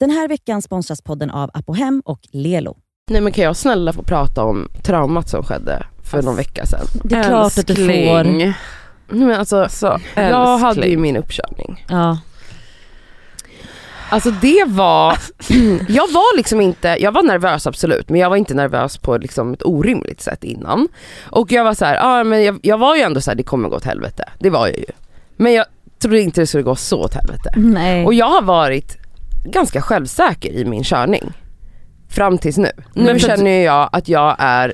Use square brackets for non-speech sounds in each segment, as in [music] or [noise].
Den här veckan sponsras podden av Apohem och Lelo. Nej men kan jag snälla få prata om traumat som skedde för någon vecka sedan? Det är klart att du får. Nej, men alltså, Så, jag hade ju min uppkörning. Ja. Alltså det var, [clears throat] jag var liksom inte, jag var nervös absolut men jag var inte nervös på liksom ett orimligt sätt innan. Och jag var så här, ja men jag, jag var ju ändå så här, det kommer gå åt helvete. Det var jag ju. Men jag trodde inte det skulle gå så åt helvete. Nej. Och jag har varit ganska självsäker i min körning. Fram tills nu. Nu Men för- känner jag att jag är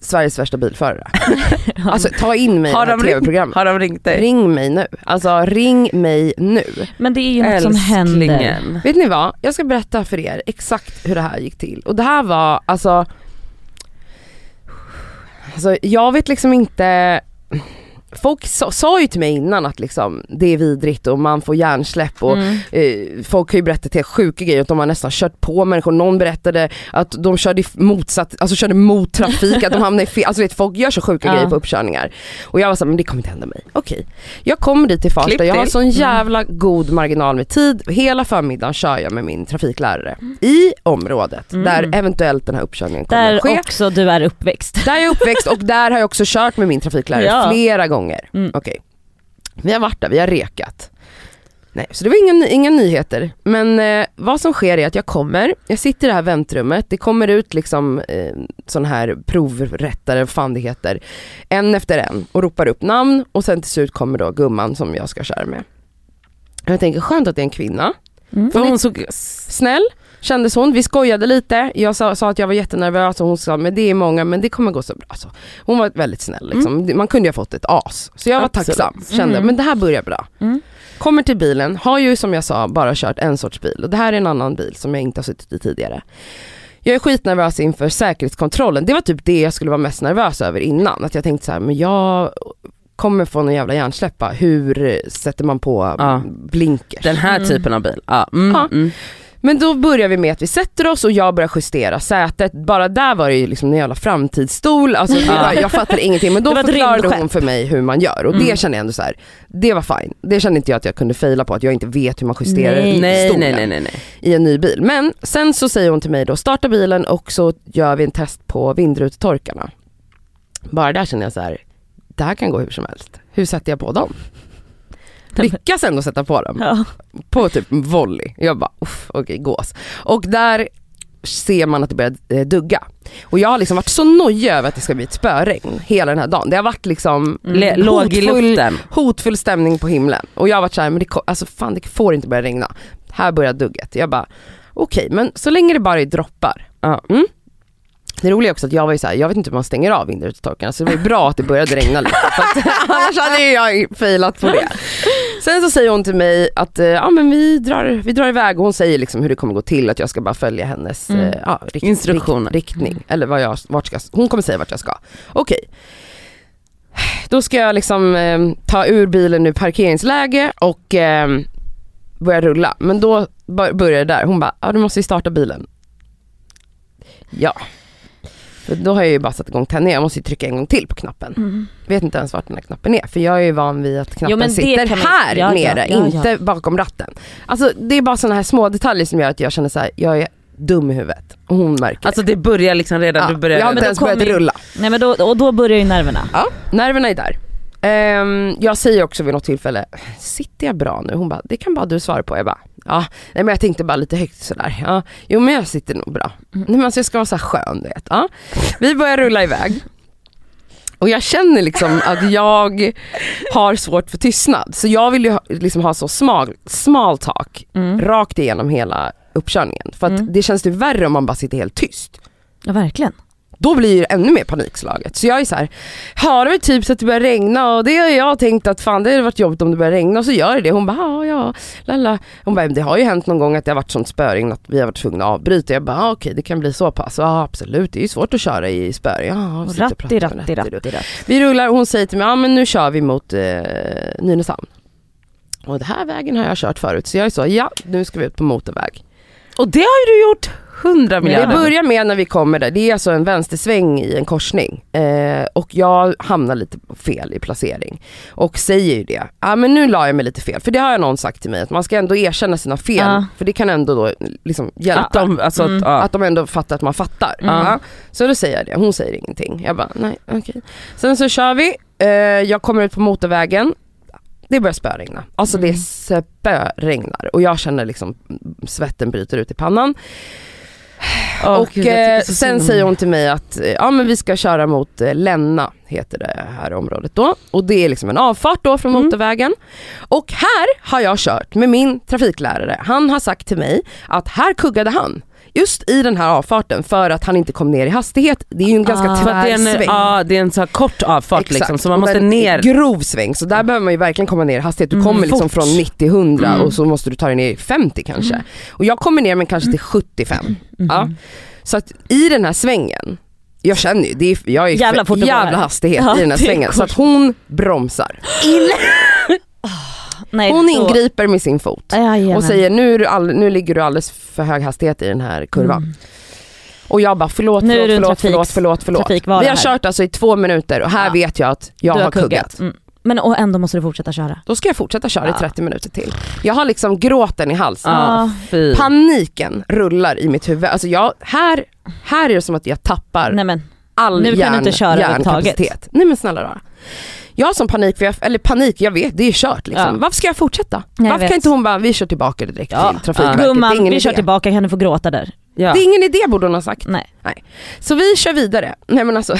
Sveriges värsta bilförare. [laughs] Alltså ta in mig i Har det här tv-programmet. har de ringt dig? Ring mig nu. Alltså ring mig nu. Men det är ju något som händer. Vet ni vad? Jag ska berätta för er exakt hur det här gick till. Och det här var alltså, alltså jag vet liksom inte Folk sa, sa ju till mig innan att liksom, det är vidrigt och man får hjärnsläpp och Mm. eh, folk har ju berättat helt sjuka grejer att de har nästan kört på människor. Någon berättade att de körde motsatt, alltså körde mot trafik, att de hamnade i fel, alltså vet folk gör så sjuka Ja. grejer på uppkörningar. Och jag var såhär, men det kommer inte hända mig. Okej. Jag kommer dit till Farsta, jag har sån jävla god marginal med tid. Hela förmiddagen kör jag med min trafiklärare i området Mm. där eventuellt den här uppkörningen kommer Där att ske. också du är uppväxt. Där är jag uppväxt och där har jag också kört med min trafiklärare [laughs] Ja. flera gånger. Mm. Okej. Vi har varit där, vi har rekat. Nej, så det var inga, inga nyheter. Men eh, vad som sker är att jag kommer, jag sitter i det här väntrummet, det kommer ut liksom eh, sån här provrättare, fan det heter, en efter en och ropar upp namn och sen till slut kommer då gumman som jag ska köra med. Jag tänker skönt att det är en kvinna, Mm. För hon såg... snäll kändes hon, vi skojade lite, jag sa, sa att jag var jättenervös och hon sa men det är många men det kommer gå så bra. Så hon var väldigt snäll liksom. man kunde ju ha fått ett as. Så jag var Absolut. tacksam, kände Mm. men det här börjar bra. Mm. Kommer till bilen, har ju som jag sa bara kört en sorts bil och det här är en annan bil som jag inte har suttit i tidigare. Jag är skitnervös inför säkerhetskontrollen, det var typ det jag skulle vara mest nervös över innan. Att jag tänkte så här, men jag kommer få någon jävla hjärnsläppa, hur sätter man på Ja. blinkers? Den här Mm. typen av bil. Ja. Mm, Ja. mm. Men då börjar vi med att vi sätter oss och jag börjar justera sätet. Bara där var det ju liksom en jävla framtidsstol. Alltså var, jag fattade ingenting men då förklarade hon för mig hur man gör och Mm. det kände jag ändå så här. det var fine. Det kände inte jag att jag kunde fejla på, att jag inte vet hur man justerar Nej. Stolen nej, nej. i en ny bil. Men sen så säger hon till mig då, starta bilen och så gör vi en test på vindrutetorkarna. Bara där känner jag så här, det här kan gå hur som helst. Hur sätter jag på dem? [laughs] Lyckas ändå sätta på dem Ja. på typ volley. Jag bara, uff, okej gås. Och där ser man att det börjar eh, dugga. Och jag har liksom varit så nojig över att det ska bli ett spöregn hela den här dagen. Det har varit liksom i hotfull- hotfull stämning på himlen. Och jag har varit såhär, men det, alltså fan det får inte börja regna. Här börjar dugget. Jag bara, okej men så länge det bara är droppar. Mm. Det roliga är också att jag var ju såhär, jag vet inte hur man stänger av vindrutetorkarna så det var ju bra att det började regna lite. [laughs] För att, [laughs] annars hade jag failat på det. Sen så säger hon till mig att eh, ja, men vi, drar, vi drar iväg och hon säger liksom hur det kommer gå till, att jag ska bara följa hennes Mm. eh, ja, rikt, Instruktioner. rikt, riktning. Eller vad jag, vart ska, hon kommer säga vart jag ska. Okej. Då ska jag liksom eh, ta ur bilen ur parkeringsläge och eh, börja rulla. Men då bör- börjar det där. Hon bara, ja du måste ju starta bilen. Ja. För då har jag ju bara satt igång tändningen, jag måste ju trycka en gång till på knappen. Mm. Vet inte ens vart den här knappen är för jag är ju van vid att knappen Jo, sitter man- här ja, nere, ja, ja. inte bakom ratten. Alltså det är bara sådana här små detaljer som gör att jag känner så här: jag är dum i huvudet. Och hon märker Alltså det. börjar liksom redan, Ja, du börjar... jag har inte då ens börjat rulla. Nej men då, och då börjar ju nerverna. Ja, nerverna är där. Ehm, jag säger också vid något tillfälle, sitter jag bra nu? Hon bara, det kan bara du svara på. Jag bara, ja, nej men jag tänkte bara lite högt sådär. Ja, jo men jag sitter nog bra. Mm. Nej men alltså jag ska vara så skön du vet. Ja. Vi börjar rulla iväg. Och jag känner liksom att jag har svårt för tystnad. Så jag vill ju ha, liksom ha så smal, small talk Mm. rakt igenom hela uppkörningen. För att Mm. det känns ju värre om man bara sitter helt tyst Ja verkligen. Då blir det ännu mer panikslaget. Så jag är så här, har det typ så att det börjar regna och det har jag tänkt att fan det hade varit jobbigt om det börjar regna och så gör det det. Hon bara ja, lalla. Hon bara det har ju hänt någon gång att det har varit sånt spöregn att vi har varit tvungna att avbryta. Jag bara okej det kan bli så pass. Ja absolut det är ju svårt att köra i spöregn. Ja, Ratti, ratti, ratti. Vi rullar och hon säger till mig ja men nu kör vi mot eh, Nynäshamn. Och den här vägen har jag kört förut så jag är så ja nu ska vi ut på motorväg. Och det har ju du gjort hundra Det miljarder. börjar med när vi kommer där, det är alltså en vänstersväng i en korsning eh, och jag hamnar lite fel i placering och säger ju det. Ja men nu la jag mig lite fel, för det har jag någon sagt till mig att man ska ändå erkänna sina fel Ja. för det kan ändå då liksom hjälpa. Att de, alltså, Mm. att, ja. Att de ändå fattar att man fattar. Mm. Ja. Så då säger jag det, hon säger ingenting. Jag bara, nej okej. Sen så kör vi, eh, jag kommer ut på motorvägen, det börjar spöregna. Alltså det spöregnar och jag känner liksom svetten bryter ut i pannan. Åh, och Gud, eh, sen säger hon till mig att eh, ja, men vi ska köra mot eh, Länna, heter det här området då. Och det är liksom en avfart då från Mm. motorvägen. Och här har jag kört med min trafiklärare. Han har sagt till mig att här kuggade han. Just i den här avfarten för att han inte kom ner i hastighet. Det är ju en ganska Ah. Att det är tvär en, sväng. ja, det är en så här kort avfart Exakt. liksom, så man måste ner. Grov sväng, så där behöver man ju verkligen komma ner i hastighet. Du Mm, kommer liksom fort. från 90-100 Mm. och så måste du ta dig ner i 50 kanske. Och jag kommer ner men kanske till 75. Ja. Så att i den här svängen, jag känner ju, det är, jag är Jävla jävla hastighet Ja, i den här svängen. Så att hon bromsar. [gasps] [laughs] Nej, Hon då- ingriper med sin fot Jajamän. och säger nu, all, nu ligger du alldeles för hög hastighet i den här kurvan. Mm. Och jag bara förlåt, förlåt, förlåt, trafik- förlåt, förlåt, förlåt. Vi har här. kört alltså i två minuter och här Ja. vet jag att jag Du har kuggat. Mm. Men och ändå måste du fortsätta köra. Då ska jag fortsätta köra i Ja. 30 minuter till. Jag har liksom gråten i halsen. Fy. Paniken rullar i mitt huvud. Alltså jag, här, här är det som att jag tappar Nej men, all Nu kan du hjärn, inte köra hjärnkapacitet. Nej men snälla rara. Jag har som panik, för jag, eller panik, jag vet det är kört liksom. Ja. Varför ska jag fortsätta? Jag Varför vet. kan inte hon bara, vi kör tillbaka direkt Ja. till Trafikverket. det gumman vi kör idé. tillbaka, kan du få gråta där? Ja. Det är ingen idé borde hon ha sagt. Nej. Så vi kör vidare. Nej men alltså,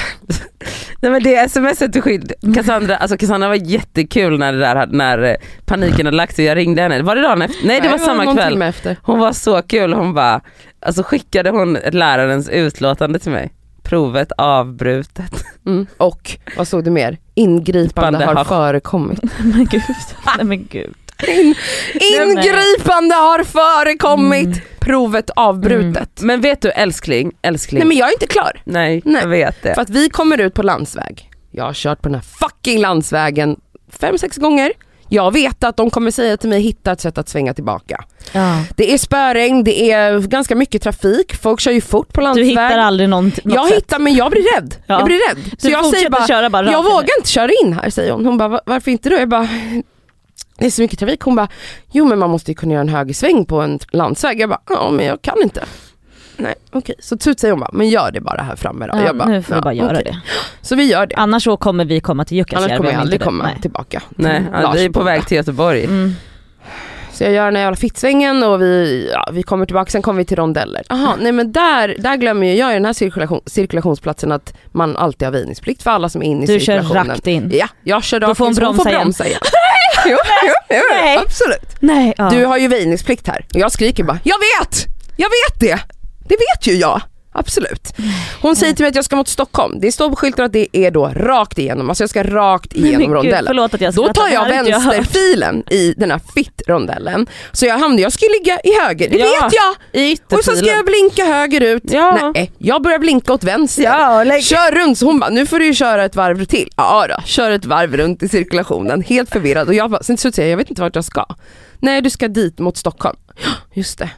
[laughs] Nej men det smset du skickade, Cassandra, alltså Cassandra var jättekul när det där när eh, paniken hade lagt sig, jag ringde henne, var det dagen efter? Nej det var samma någon kväll. efter. Hon var så kul, hon bara, alltså skickade hon lärarens utlåtande till mig. Provet avbrutet. Mm. Och vad såg du mer? Ingripande har har- förekommit. [laughs] men gud. [laughs] Nej men gud. In, ingripande har förekommit. Mm. Provet avbrutet. Men vet du älskling, älskling. Nej men jag är inte klar. Nej, Nej. jag vet det. För att vi kommer ut på landsväg. Jag har kört på den här fucking landsvägen fem, sex gånger. Jag vet att de kommer säga till mig hitta ett sätt att svänga tillbaka. Ja. Det är spöregn, det är ganska mycket trafik, folk kör ju fort på Du landsväg. hittar aldrig någon, något jag sätt. hittar men jag blir rädd. [laughs] Ja. Jag blir rädd. Så Du jag säger bara, köra bara jag vågar inte köra in här säger hon. Hon bara, "Va- varför inte då? Jag bara, det är så mycket trafik. Hon bara, jo men man måste ju kunna göra en högersväng på en landsväg. Jag bara, ja men jag kan inte. Nej okej, så tut säger hon bara, men gör det bara här framme då. Ja, jag bara, nu får du "Ja, bara göra okej." det. Så vi gör det. Annars så kommer vi komma till Annars Jukkasjärvi. kommer jag aldrig inte du- komma Nej. tillbaka. Nej, till ja, vi är på väg till Göteborg. Mm. Så jag gör den här jävla fittsvängen och vi, ja, vi kommer tillbaka, sen kommer vi till rondeller. Jaha, nej men där, där glömmer jag i den här cirkulation, cirkulationsplatsen att man alltid har väjningsplikt för alla som är inne i Du kör cirkulationen. rakt in. Ja, jag kör Då rakt får hon in, så bromsa igen. bromsa igen. [laughs] jo, jo, jo, Nej. absolut. Nej, ja. Du har ju väjningsplikt här och jag skriker bara, jag vet! Jag vet det! Det vet ju jag. Absolut. Hon säger till mig att jag ska mot Stockholm. Det står på skylten att det är då rakt igenom, alltså jag ska rakt igenom gud, rondellen. Då tar jag vänsterfilen i den här fitt-rondellen. Så jag hamnar, jag ska ligga i höger, det Ja. vet jag! Och så ska jag blinka högerut. Ja. Nej, jag börjar blinka åt vänster. Ja, lägg. Kör runt, så hon bara, nu får du ju köra ett varv till. Ja då, kör ett varv runt i cirkulationen, helt förvirrad. Och jag bara, sen till slut säger jag, jag vet inte vart jag ska. Nej du ska dit mot Stockholm. Ja, [gasps] Just det.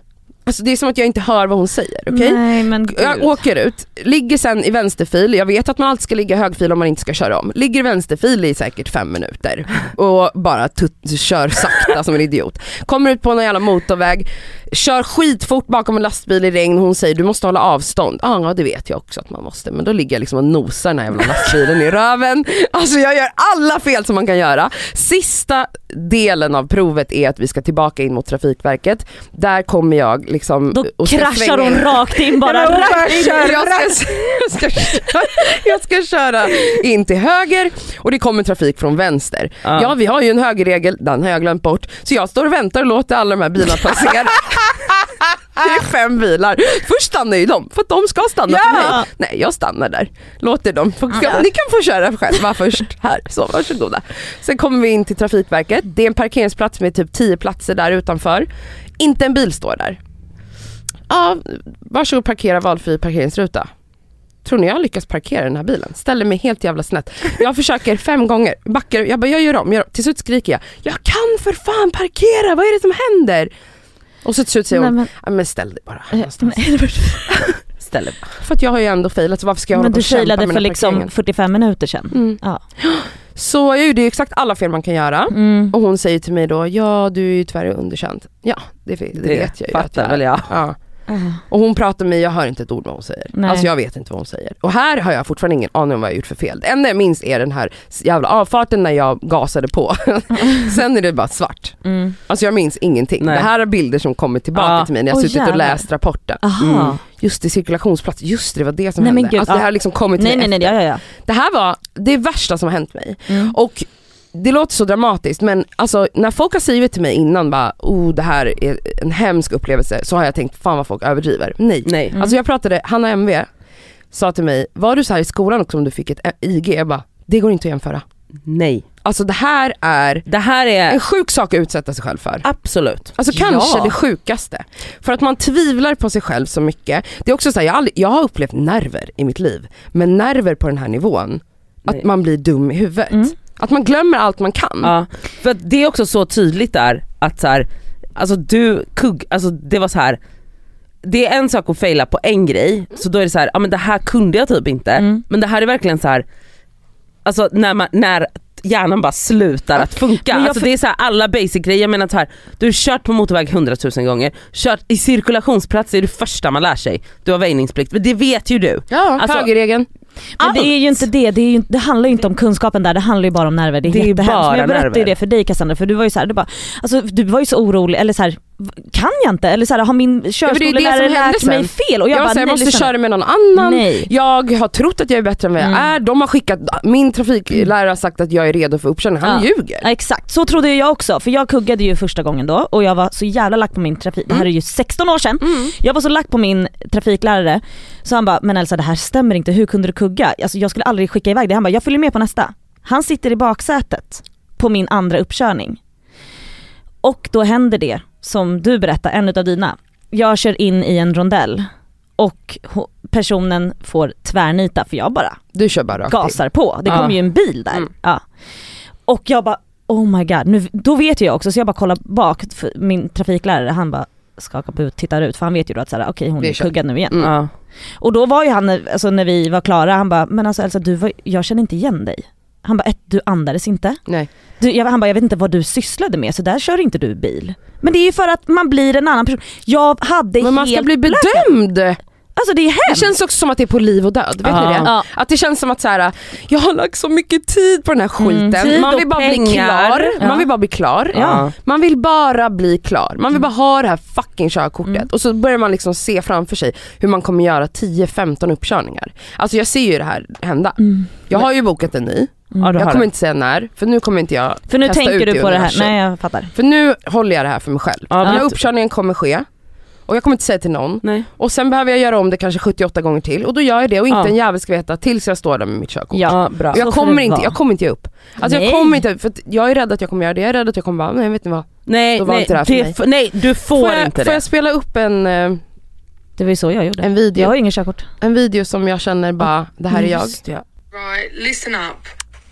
Alltså det är som att jag inte hör vad hon säger, okej? Nej men gud. Jag åker ut, ligger sen i vänsterfil, jag vet att man alltid ska ligga i högfil om man inte ska köra om. Ligger i vänsterfil i säkert fem minuter och bara tut- kör sakta som en idiot. Kommer ut på någon jävla motorväg, kör skitfort bakom en lastbil i regn, hon säger du måste hålla avstånd. Ah, Ja det vet jag också att man måste men då ligger jag liksom och nosar den här jävla lastbilen i röven. Alltså jag gör alla fel som man kan göra. Sista delen av provet är att vi ska tillbaka in mot Trafikverket. Där kommer jag liksom Då kraschar hon rakt in bara. Rakt in. jag, ska, jag, ska köra, jag ska köra in till höger och det kommer trafik från vänster. Ja. Ja vi har ju en högerregel, den har jag glömt bort. Så jag står och väntar och låter alla de här bilarna passera. [laughs] Det är fem bilar. Först stannar ju de för att de ska stanna för Ja. mig. Nej jag stannar där. Låter dem. Ni kan få köra själva först här. Så varsågoda. Sen kommer vi in till Trafikverket. Det är en parkeringsplats med typ 10 platser där utanför. Inte en bil står där. Ja, varsågod parkera valfri parkeringsruta. Tror ni jag lyckas parkera den här bilen? Ställer mig helt jävla snett. Jag försöker fem gånger, backar, jag bara jag gör om, gör om. Till slut skriker jag, jag kan för fan parkera, vad är det som händer? Och så till slut säger Nej, hon, men, "Ja, men ställ dig bara eh, någonstans. [laughs] Ställ dig bara. För att jag har ju ändå failat så varför ska jag hålla men på du och kämpa failade med för den här liksom parkeringen? 45 minuter sedan. Mm. Ja. [gasps] Så jag gjorde ju exakt alla fel man kan göra. Mm. Och hon säger till mig då, ja du är ju tyvärr underkänd. Ja, det, det, vet jag ju att fattar väl jag. Ja. Ah. Och hon pratar med mig, jag hör inte ett ord vad hon säger. Nej. Alltså jag vet inte vad hon säger. Och här har jag fortfarande ingen aning om vad jag gjort för fel. Det enda jag minns är den här jävla avfarten när jag gasade på. [laughs] Sen är det bara svart. Mm. Alltså jag minns ingenting. Nej. Det här är bilder som kommer tillbaka Ja. till mig när jag Åh, suttit och jävlar. läst rapporten. Mm. Just det, cirkulationsplats, just det, det var det som Nej, men hände. gud, alltså det ja. här har liksom kommit till Nej nej mig nej, efter. ja, ja, Det här var det värsta som har hänt mig. Mm. Och det låter så dramatiskt men alltså när folk har skrivit till mig innan bara oh det här är en hemsk upplevelse så har jag tänkt fan vad folk överdriver. Nej. Nej. Mm. Alltså jag pratade, Hanna MV sa till mig, var du så här i skolan också om du fick ett IG? Jag bara, det går inte att jämföra. Nej. Alltså det här är Det här är en sjuk sak att utsätta sig själv för. absolut. Alltså kanske Ja. det sjukaste. För att man tvivlar på sig själv så mycket. Det är också så här, jag, har aldrig, jag har upplevt nerver i mitt liv, men nerver på den här nivån, Nej. att man blir dum i huvudet. Mm. Att man glömmer allt man kan. Ja, för det är också så tydligt där att så här, alltså du kugg, alltså det var så här. Det är en sak att faila på en grej, så då är det så här, ja men det här kunde jag typ inte. Mm. Men det här är verkligen så här, alltså när, man, när hjärnan bara slutar att funka. Alltså det är så här alla basic grejer, jag menar så här, du har kört på motorväg hundratusen gånger, kört i cirkulationsplats är det första man lär sig. Du har väjningsplikt, men det vet ju du. Ja, Alltså- högerregeln. Men det är ju inte det, det, ju, det handlar ju inte om kunskapen där, det handlar ju bara om nerver. Det är, Det är bara Men jag berättade nerver. ju det för dig Cassandra, för du var ju så här, du, bara, alltså, du var ju så orolig, eller så här, kan jag inte? Eller så här, har min som hände lärt mig fel? Och jag, Jag, bara, jag måste lyssna köra med någon annan. Nej. Jag har trott att jag är bättre än vad jag Mm. är. De har skickat, min trafiklärare har sagt att jag är redo för uppkörning. Han Ja. ljuger. Ja, exakt, så trodde jag också. För jag kuggade ju första gången då och jag var så jävla lack på min trafik, det här är ju 16 år sedan. Mm. Jag var så lack på min trafiklärare så han bara, men Elsa det här stämmer inte, hur kunde du kugga? Alltså, jag skulle aldrig skicka iväg det. Han bara, jag följer med på nästa. Han sitter i baksätet på min andra uppkörning. Och då händer det som du berättar, en utav dina. Jag kör in i en rondell och personen får tvärnita för jag bara Du kör bara rakt in. gasar på. Det Ja. kommer ju en bil där. Mm. Ja. Och jag bara, oh my god, nu, då vet jag också så jag bara kollar bak, för min trafiklärare han bara skakar på huvudet, tittar ut för han vet ju då att såhär, okej hon Det är kuggad nu igen. Mm. Ja. Och då var ju han, alltså när vi var klara, han bara, men alltså Elsa du var, jag känner inte igen dig. Han bara, ett, du andades inte. Nej. Du, jag, han bara, jag vet inte vad du sysslade med så där kör inte du bil. Men det är ju för att man blir en annan person. Jag hade Men man ska bli bedömd. Alltså det är Det hemskt. känns också som att det är på liv och död, vet ni det? Ja. Att det känns som att så här, jag har lagt så mycket tid på den här Mm, skiten, tid man vill bara bli klar. Ja. Man vill bara bli klar. Ja. Man vill bara bli klar, man vill bara ha det här fucking körkortet Mm. och så börjar man liksom se framför sig hur man kommer göra 10-15 uppkörningar. Alltså jag ser ju det här hända. Mm. Jag har ju bokat en ny, Ja, du jag har kommer det. inte säga när, för nu kommer inte jag För nu tänker du på det här, nej jag fattar. För nu håller jag det här för mig själv. Ja, Den här uppkörningen kommer ske och jag kommer inte säga till någon. Nej. Och sen behöver jag göra om det kanske 78 gånger till och då gör jag det och inte Ja. en jävel ska veta tills jag står där med mitt körkort. Ja. Ja, bra. Och jag får kommer, inte, jag kommer inte ge upp. Alltså Nej. jag kommer inte, för jag är rädd att jag kommer göra det, jag är rädd att jag kommer bara, nej vet ni vad. Nej, Då var nej, inte det här för det mig. f- nej du får, Får jag, inte får det. jag spela upp en, eh, Det var ju så jag gjorde. en, Jag video, har ju ingen körkort. en video som jag känner bara, det här är jag. Just det. Right, listen up.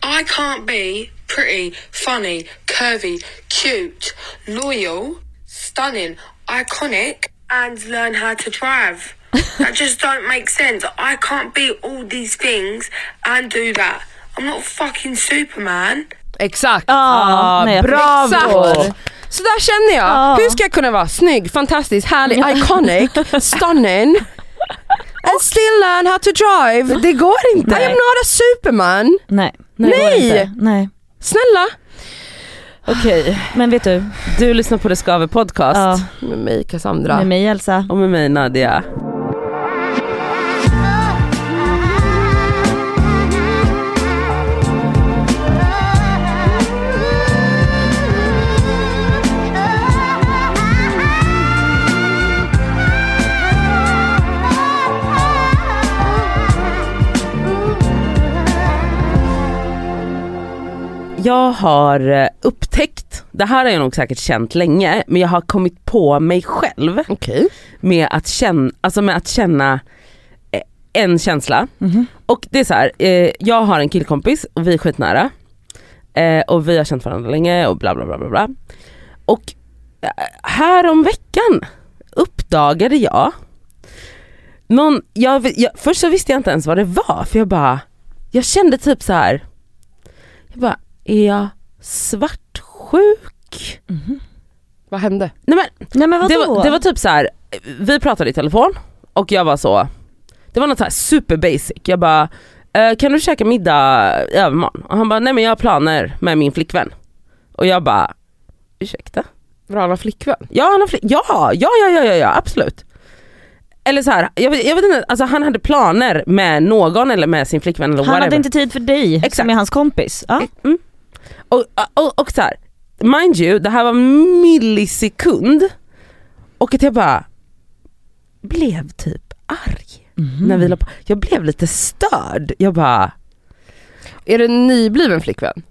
I can't be pretty, funny, curvy, cute, loyal, stunning, iconic, and learn how to drive. [laughs] that just don't make sense. I can't be all these things and do that. I'm not fucking Superman. Exakt. Ah, nej, jag bravo! förstår. Så där känner jag. Ja. Hur ska jag kunna vara snygg, fantastisk, härlig, iconic, [laughs] stunning and still learn how to drive? Det går inte. I am not a superman. Nej. Nej. inte. Nej. Snälla. Okej, Men vet du, du lyssnar på Det Skaver podcast ja, Med mig Cassandra. med mig Elsa. och med mig Nadia. Jag har eh, upptäckt, det här har jag nog säkert känt länge, men jag har kommit på mig själv Okej. med att känna, alltså med att känna eh, en känsla. Mhm. Och det är så här, eh, jag har en killkompis och vi är skitnära. Eh, och vi har känt varandra länge och bla bla bla bla bla. Och här om veckan uppdagade jag någon, jag, jag, först så visste jag inte ens vad det var för jag bara, jag kände typ så här. jag bara, är jag svartsjuk? Vad hände? Nej men Nej men det var, det var typ så här. vi pratade i telefon och jag var så, det var något så här super basic, jag bara eh, kan du käka middag i övermorgon? Och han bara nej men jag har planer med min flickvän. Och jag bara ursäkta? Var han har flickvän? Ja han har flick- ja, ja, ja, ja, ja, ja absolut. Eller så här, jag, vet, jag vet inte, alltså han hade planer med någon eller med sin flickvän eller Han whatever. hade inte tid för dig Exakt. som är hans kompis. Ja. Mm. Och, och, och så här, mind you, det här var millisekund och att jag bara blev typ arg Mhm. när vi la på. Jag blev lite störd. Jag bara, Är det en nybliven flickvän?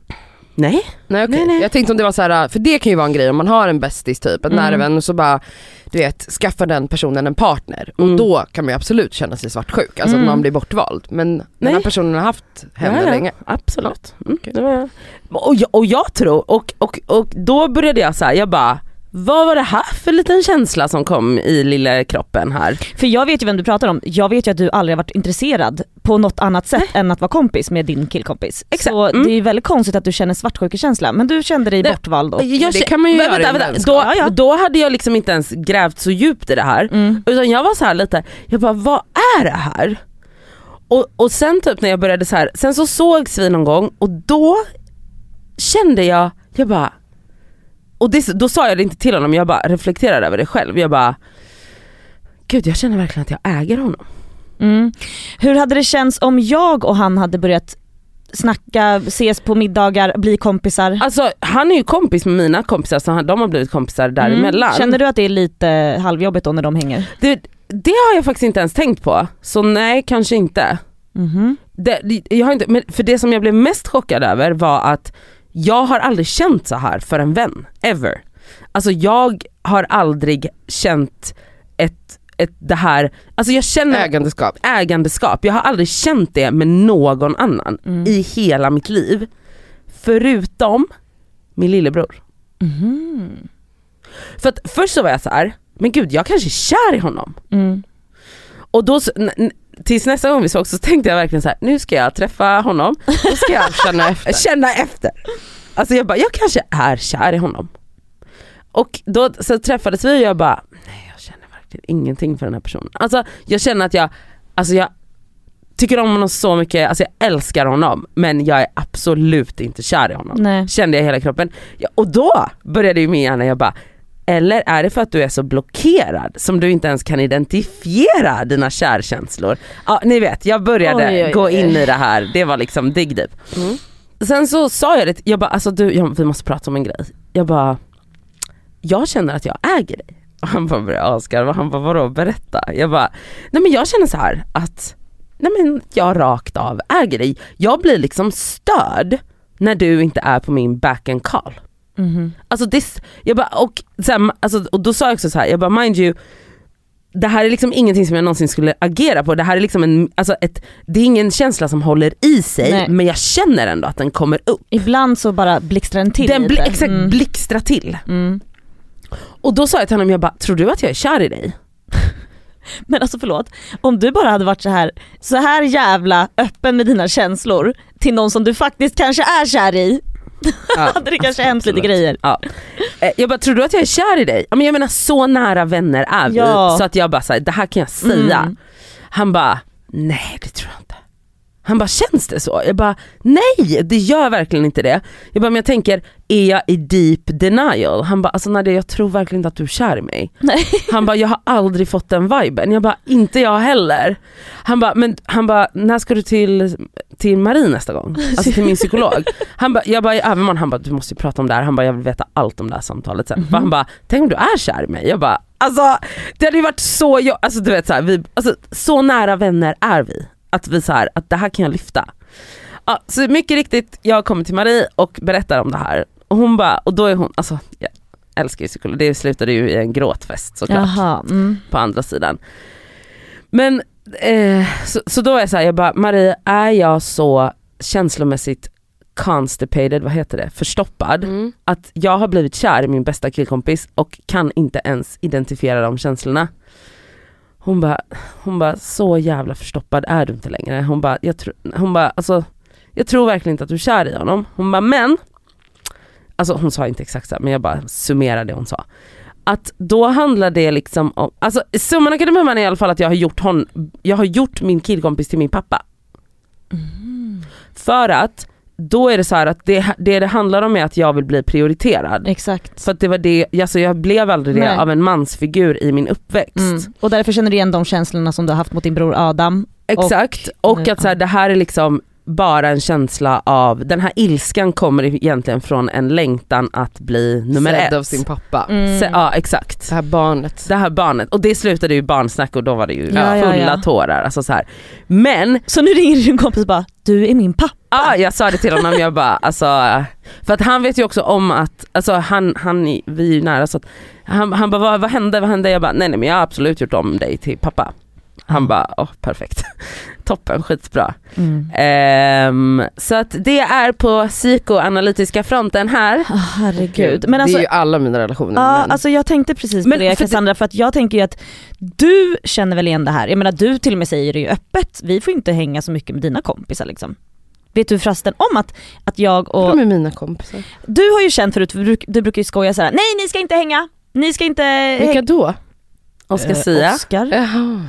nej. Nej okej, Nej, nej. jag tänkte om det var så här, för det kan ju vara en grej om man har en bästis typ, en Mm. nära vän och så bara du vet, skaffar den personen en partner och Mm. då kan man ju absolut känna sig svartsjuk, alltså Mm. att man blir bortvald. Men den Nej. här personen har haft henne Ja, ja, länge. Absolut. Mm, det var, och, jag, och jag tror, och, och, och då började jag så här, jag bara, vad var det här för liten känsla som kom i lilla kroppen här? För jag vet ju vem du pratar om, jag vet ju att du aldrig har varit intresserad på något annat sätt än att vara kompis med din killkompis. Exakt. Så Mm. det är väldigt konstigt att du känner svartsjukekänsla, men du kände dig Det- bortvald. Och, Jag det kan man ju vänta, göra vänta, vänskap. då, Ja, ja. då hade jag liksom inte ens grävt så djupt i det här. mm. Utan jag var så här lite, jag bara vad är det här? Och, och sen typ när jag började så här, sen så sågs vi någon gång och då kände jag, jag bara, och det, då sa jag det inte till honom, jag bara reflekterade över det själv. Jag bara, gud jag känner verkligen att jag äger honom. Mm. Hur hade det känts om jag och han hade börjat snacka, ses på middagar, bli kompisar? Alltså han är ju kompis med mina kompisar så de har blivit kompisar däremellan. Mm. Känner du att det är lite halvjobbigt då när de hänger? Det, det har jag faktiskt inte ens tänkt på, så nej kanske inte. Det, det- jag har inte, men för det som jag blev mest chockad över var att jag har aldrig känt så här för en vän, ever. Alltså jag har aldrig känt ett, ett det här, alltså jag känner Ägandeskap. ägandeskap, jag har aldrig känt det med någon annan Mm. i hela mitt liv. Förutom min lillebror. Mhm. För att först så var jag så här, men gud jag kanske är kär i honom. Mm. Och då, tills nästa gång vi såg så tänkte jag verkligen så här: nu ska jag träffa honom, [laughs] då ska jag Känna efter. känna efter. Alltså jag bara, jag kanske är kär i honom. Och då så träffades vi och jag bara, nej verkligen ingenting för den här personen. Alltså jag känner att jag, alltså jag tycker om honom så mycket, alltså jag älskar honom men jag är absolut inte kär i honom. Nej. Kände jag i hela kroppen. Ja, och då började ju min hjärna, jag bara, eller är det för att du är så blockerad som du inte ens kan identifiera dina kärkänslor? Ja ni vet, jag började Oj, oj, gå oj. in i det här, det var liksom dig deep. Mm. Sen så sa jag det, jag bara alltså du, jag, vi måste prata om en grej. Jag bara, jag känner att jag äger dig. Och han bara började asgarva, han bara vadå berätta? Jag bara, nej men jag känner så här att, nej men jag rakt av äger dig. Jag blir liksom störd när du inte är på min back and call. Mhm. Alltså det, jag bara, och, här, alltså, och då sa jag också så här, jag bara mind you, det här är liksom ingenting som jag någonsin skulle agera på, det här är liksom en, alltså ett, det är ingen känsla som håller i sig Nej. men jag känner ändå att den kommer upp. Ibland så bara blixtrar den till den bli, lite. exakt Mm. blixtrar till. Mm. Och då sa jag till honom, jag bara, tror du att jag är kär i dig? [laughs] Men alltså förlåt, om du bara hade varit så här, så här jävla öppen med dina känslor till någon som du faktiskt kanske är kär i, [laughs] Ja, hade det kanske hänt lite grejer. Ja. Eh, Jag bara, tror du att jag är kär i dig? Men jag menar så nära vänner är vi, Ja. så att jag bara, så här, det här kan jag säga. Mm. Han bara, nej det tror jag inte. Han bara, känns det så? Jag bara, nej det gör verkligen inte det. Jag bara, men jag tänker, är jag i deep denial? Han bara, alltså Nadia jag tror verkligen inte att du är kär i mig. Nej. [laughs] Han bara, jag har aldrig fått den viben. Jag bara, inte jag heller. Han bara, men han bara, när ska du till, till Marie nästa gång? Alltså till min psykolog. Han bara, jag bara, övermorgon, han bara, du måste ju prata om det här. Han bara, jag vill veta allt om det här samtalet sen. För han bara, tänk om du är kär i mig? Jag bara, alltså det hade ju varit så, jag, alltså du vet så här, vi, alltså, så nära vänner är vi. Att vi så här, att det här kan jag lyfta. Ja, så mycket riktigt, jag kommer till Marie och berättar om det här. Och hon bara, och då är hon, alltså jag älskar ju psykolog, det slutade ju i en gråtfest såklart Jaha. Mm. på andra sidan. Men eh, så, så då är jag så här, jag bara Marie, är jag så känslomässigt constipated, vad heter det, förstoppad. Mm. Att jag har blivit kär i min bästa killkompis och kan inte ens identifiera de känslorna. Hon bara, hon bara så jävla förstoppad är du inte längre. Hon bara, jag, tro, hon bara alltså, jag tror verkligen inte att du är kär i honom. Hon bara men, alltså hon sa inte exakt så här, men jag bara summerar det hon sa. Att då handlar det liksom om, alltså summan av kardemumman är i alla fall att jag har gjort, hon, jag har gjort min killkompis till min pappa. För att då är det så här att det, det det handlar om är att jag vill bli prioriterad. Exakt. För att det var det, alltså jag blev aldrig det Nej. av en mansfigur i min uppväxt. Mm. Och därför känner du igen de känslorna som du har haft mot din bror Adam. Exakt, och, nu- att så här, det här är liksom bara en känsla av, den här ilskan kommer egentligen från en längtan att bli nummer Sedd ett. av sin pappa. Mm. Så, ja exakt. Det här barnet. Det här barnet, och det slutade ju barnsnack och då var det ju Ja, ja, fulla ja. tårar. Alltså så här. Men Så nu ringer din kompis och bara, du är min pappa. Ja jag sa det till honom, jag bara alltså, för att han vet ju också om att, alltså han, han vi är ju nära så att han, han bara vad, vad hände, vad hände? Jag bara nej nej men jag har absolut gjort om dig till pappa. Han bara åh perfekt, toppen, skitbra. Mm. Ehm, så att det är på psykoanalytiska fronten här. Ah, herregud. Men alltså, det är ju alla mina relationer Ja, med män. alltså jag tänkte precis Men på det för det- Cassandra för att jag tänker ju att du känner väl igen det här, jag menar du till och med säger det ju öppet, vi får inte hänga så mycket med dina kompisar liksom. Vet du förresten om att, att jag och, De är mina kompisar. du har ju känt förut, för du, du brukar ju skoja såhär, nej ni ska inte hänga, ni ska inte Vilka då? Oscar Eh, Sia. Oscar. Jaha.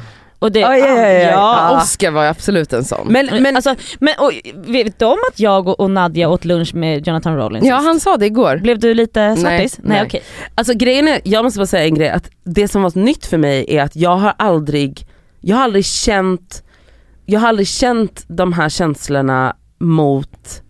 Och det, Oj, oj, oj, ja, Ja. Oscar var absolut en sån. Men, men, men alltså, men och, vet om att jag och, och Nadja åt lunch med Jonathan Rollins ja han sa det igår. Blev du lite svartis? nej. okej. Alltså grejen är, jag måste bara säga en grej, att det som var nytt för mig är att jag har aldrig, jag har aldrig känt, jag har aldrig känt de här känslorna mot,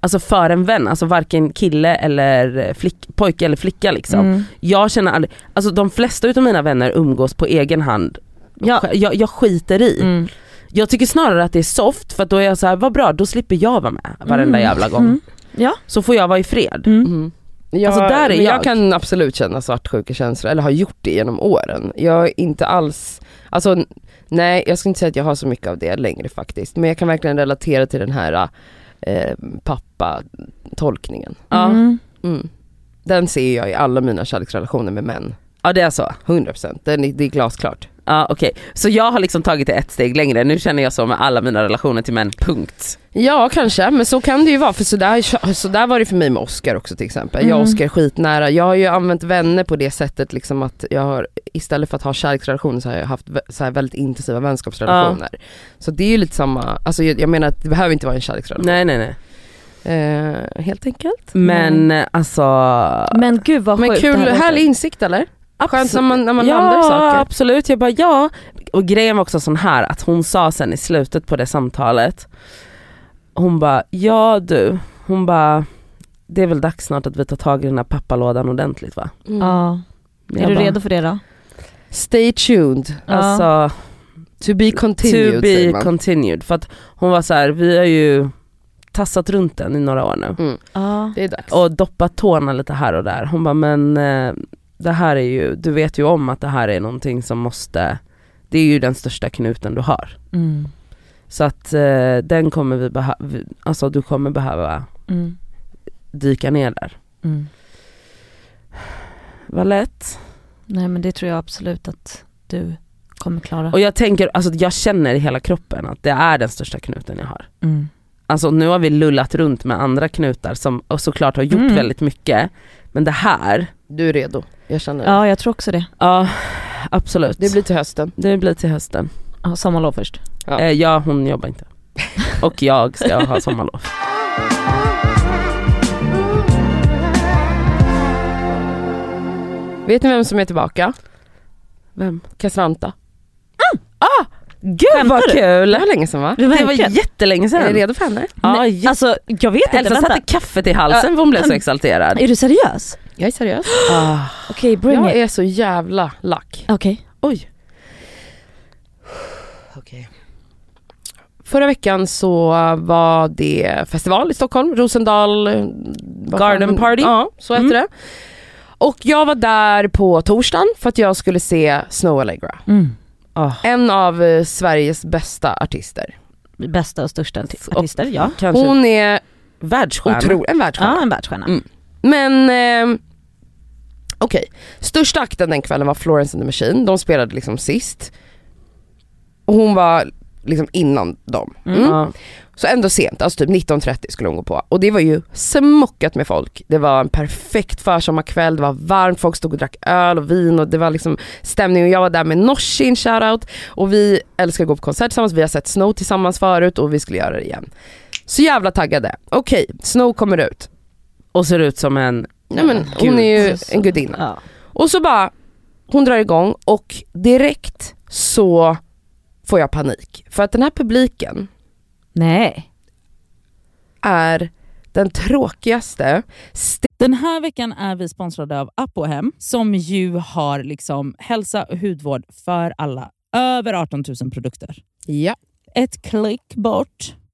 alltså för en vän, alltså varken kille eller flick, pojke eller flicka liksom. Mm. Jag känner aldrig, alltså de flesta utav mina vänner umgås på egen hand. Ja. Jag, jag skiter i. Mm. Jag tycker snarare att det är soft för att då är jag så här, vad bra då slipper jag vara med varenda Mm. jävla gång. Mm. Ja. Så får jag vara i fred. Mm. Mm. Jag, Alltså, där är jag jag. kan absolut känna svartsjuka känslor, eller har gjort det genom åren. Jag är inte alls, alltså nej jag ska inte säga att jag har så mycket av det längre faktiskt. Men jag kan verkligen relatera till den här eh, pappa-tolkningen. Ja. Mm. Mm. Den ser jag i alla mina kärleksrelationer med män. ja det är så. 100%, Den är, det är glasklart. Ja okej, så jag har liksom tagit det ett steg längre, nu känner jag så med alla mina relationer till män, punkt. Ja kanske, men så kan det ju vara för sådär, så där var det för mig med Oscar också till exempel. Jag och Mm. Oscar är skitnära, jag har ju använt vänner på det sättet liksom att jag har istället för att ha kärleksrelationer så har jag haft så här väldigt intensiva vänskapsrelationer. Så det är ju lite samma, alltså jag, jag menar att det behöver inte vara en kärleksrelation. Nej nej nej. Eh, helt enkelt. Men alltså... Men gud vad Men sjukt kul, här låter. härlig insikt eller? Skönt när man, när man ja, landar saker. absolut. Jag bara ja. Och grejen var också sån här att hon sa sen i slutet på det samtalet, hon bara ja du, hon bara det är väl dags snart att vi tar tag i den här pappalådan ordentligt va? Mm. Ja. Jag Är du bara, redo för det då? Stay tuned, Ja. Alltså to be continued to be continued. För att hon var så här, vi har ju tassat runt den i några år nu. Mm, Ja. det är dags. och doppat tårna lite här och där. Hon bara men eh, det här är ju, du vet ju om att det här är någonting som måste, det är ju den största knuten du har. Mm. Så att eh, den kommer vi behöva, alltså du kommer behöva Mm. dyka ner där. Mm. Vad lätt. Nej men det tror jag absolut att du kommer klara. Och jag tänker, alltså jag känner i hela kroppen att det är den största knuten jag har. Mm. Alltså nu har vi lullat runt med andra knutar som och såklart har gjort Mm. väldigt mycket. Men det här, Du är redo, jag känner det. Ja jag tror också det. ja absolut. Det blir till hösten. det blir till hösten. Ja, sommarlov först. Ja. Eh, ja hon jobbar inte. Och jag ska ha sommarlov. Vet ni vem som är tillbaka? Vem? Cassandra. Gud Skämtar vad du? kul! Det var länge sedan va? Det Det var jättelänge Är ni sedan. redo för henne? Ja, Nej, alltså jag vet inte, Elsa vänta. satte kaffet i halsen för hon blev så exalterad. Är du seriös? Jag är seriös. [gasps] Ah, Okej bring Jag it. är så jävla lack. Okej. oj. [sighs] Okay. Förra veckan så var det festival i Stockholm, Rosendal eh, Garden Party? Ja, så hette Mm. det. Och jag var där på torsdagen för att jag skulle se Snow Allegra. Mm. Ah, En av eh, Sveriges bästa artister. Bästa och största arti- artister, ja. kanske. Hon är världsstjärna. Otro, en världsstjärna. Ja en världsstjärna. Mm. Men eh, okej, största akten den kvällen var Florence and the Machine, de spelade liksom sist. Och hon var liksom innan dem. Mm. Ja. Så ändå sent, alltså typ 19.30 skulle hon gå på. Och det var ju smockat med folk. Det var en perfekt försommarkväll, det var varmt, folk stod och drack öl och vin och det var liksom stämning. Och jag var där med Norsin, shoutout. Och vi älskar att gå på konsert tillsammans, vi har sett Snow tillsammans förut och vi skulle göra det igen. Så jävla taggade. Okej, Snow kommer ut. Och ser ut som en Nej, men hon är ju en gudinna. Ja. Och så bara, hon drar igång och direkt så får jag panik. För att den här publiken Nej. är den tråkigaste, Den här veckan är vi sponsrade av Apohem som ju har liksom hälsa och hudvård för alla. Över 18 000 produkter. ja. Ett klick bort.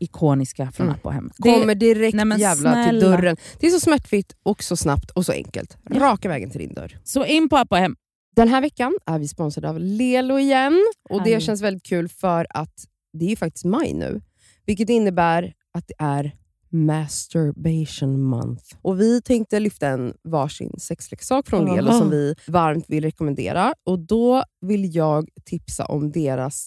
ikoniska från Mm. Det- Kommer direkt Nej, men jävla till snälla. dörren. Det är så smärtfritt och så snabbt och så enkelt. Raka vägen till din dörr. Så in på Apohem. Den här veckan är vi sponsrade av Lelo igen. Och Det känns väldigt kul för att det är ju faktiskt maj nu. Vilket innebär att det är masturbation month. Och Vi tänkte lyfta en varsin sexleksak från. Lelo som vi varmt vill rekommendera. Och Då vill jag tipsa om deras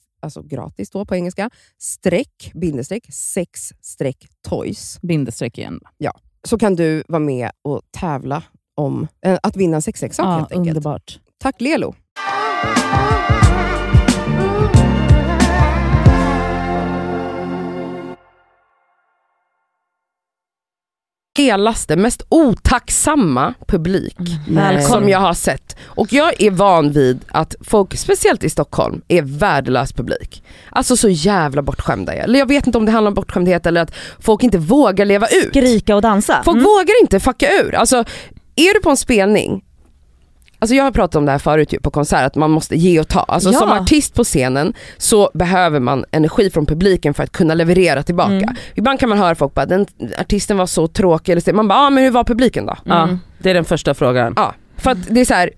alltså gratis då på engelska, streck, bindestreck, sex streck toys. Bindestreck igen. Så kan du vara med och tävla om eh, att vinna en sexleksak Ja, helt enkelt. underbart. Tack Lelo! Stelaste, mest otacksamma publik Nej. som jag har sett. Och jag är van vid att folk, speciellt i Stockholm, är värdelös publik. Alltså så jävla bortskämda. Eller jag vet inte om det handlar om bortskämdhet eller att folk inte vågar leva ut. Skrika och dansa. Folk Mm. vågar inte fucka ur. Alltså, är du på en spelning, alltså jag har pratat om det här förut ju, på konsert, att man måste ge och ta. Alltså Ja. som artist på scenen så behöver man energi från publiken för att kunna leverera tillbaka. Mm. Ibland kan man höra folk bara, den artisten var så tråkig, eller så. man bara, ah, men hur var publiken då? Ja, Mm. det är den första frågan. Ja, för att det är så här,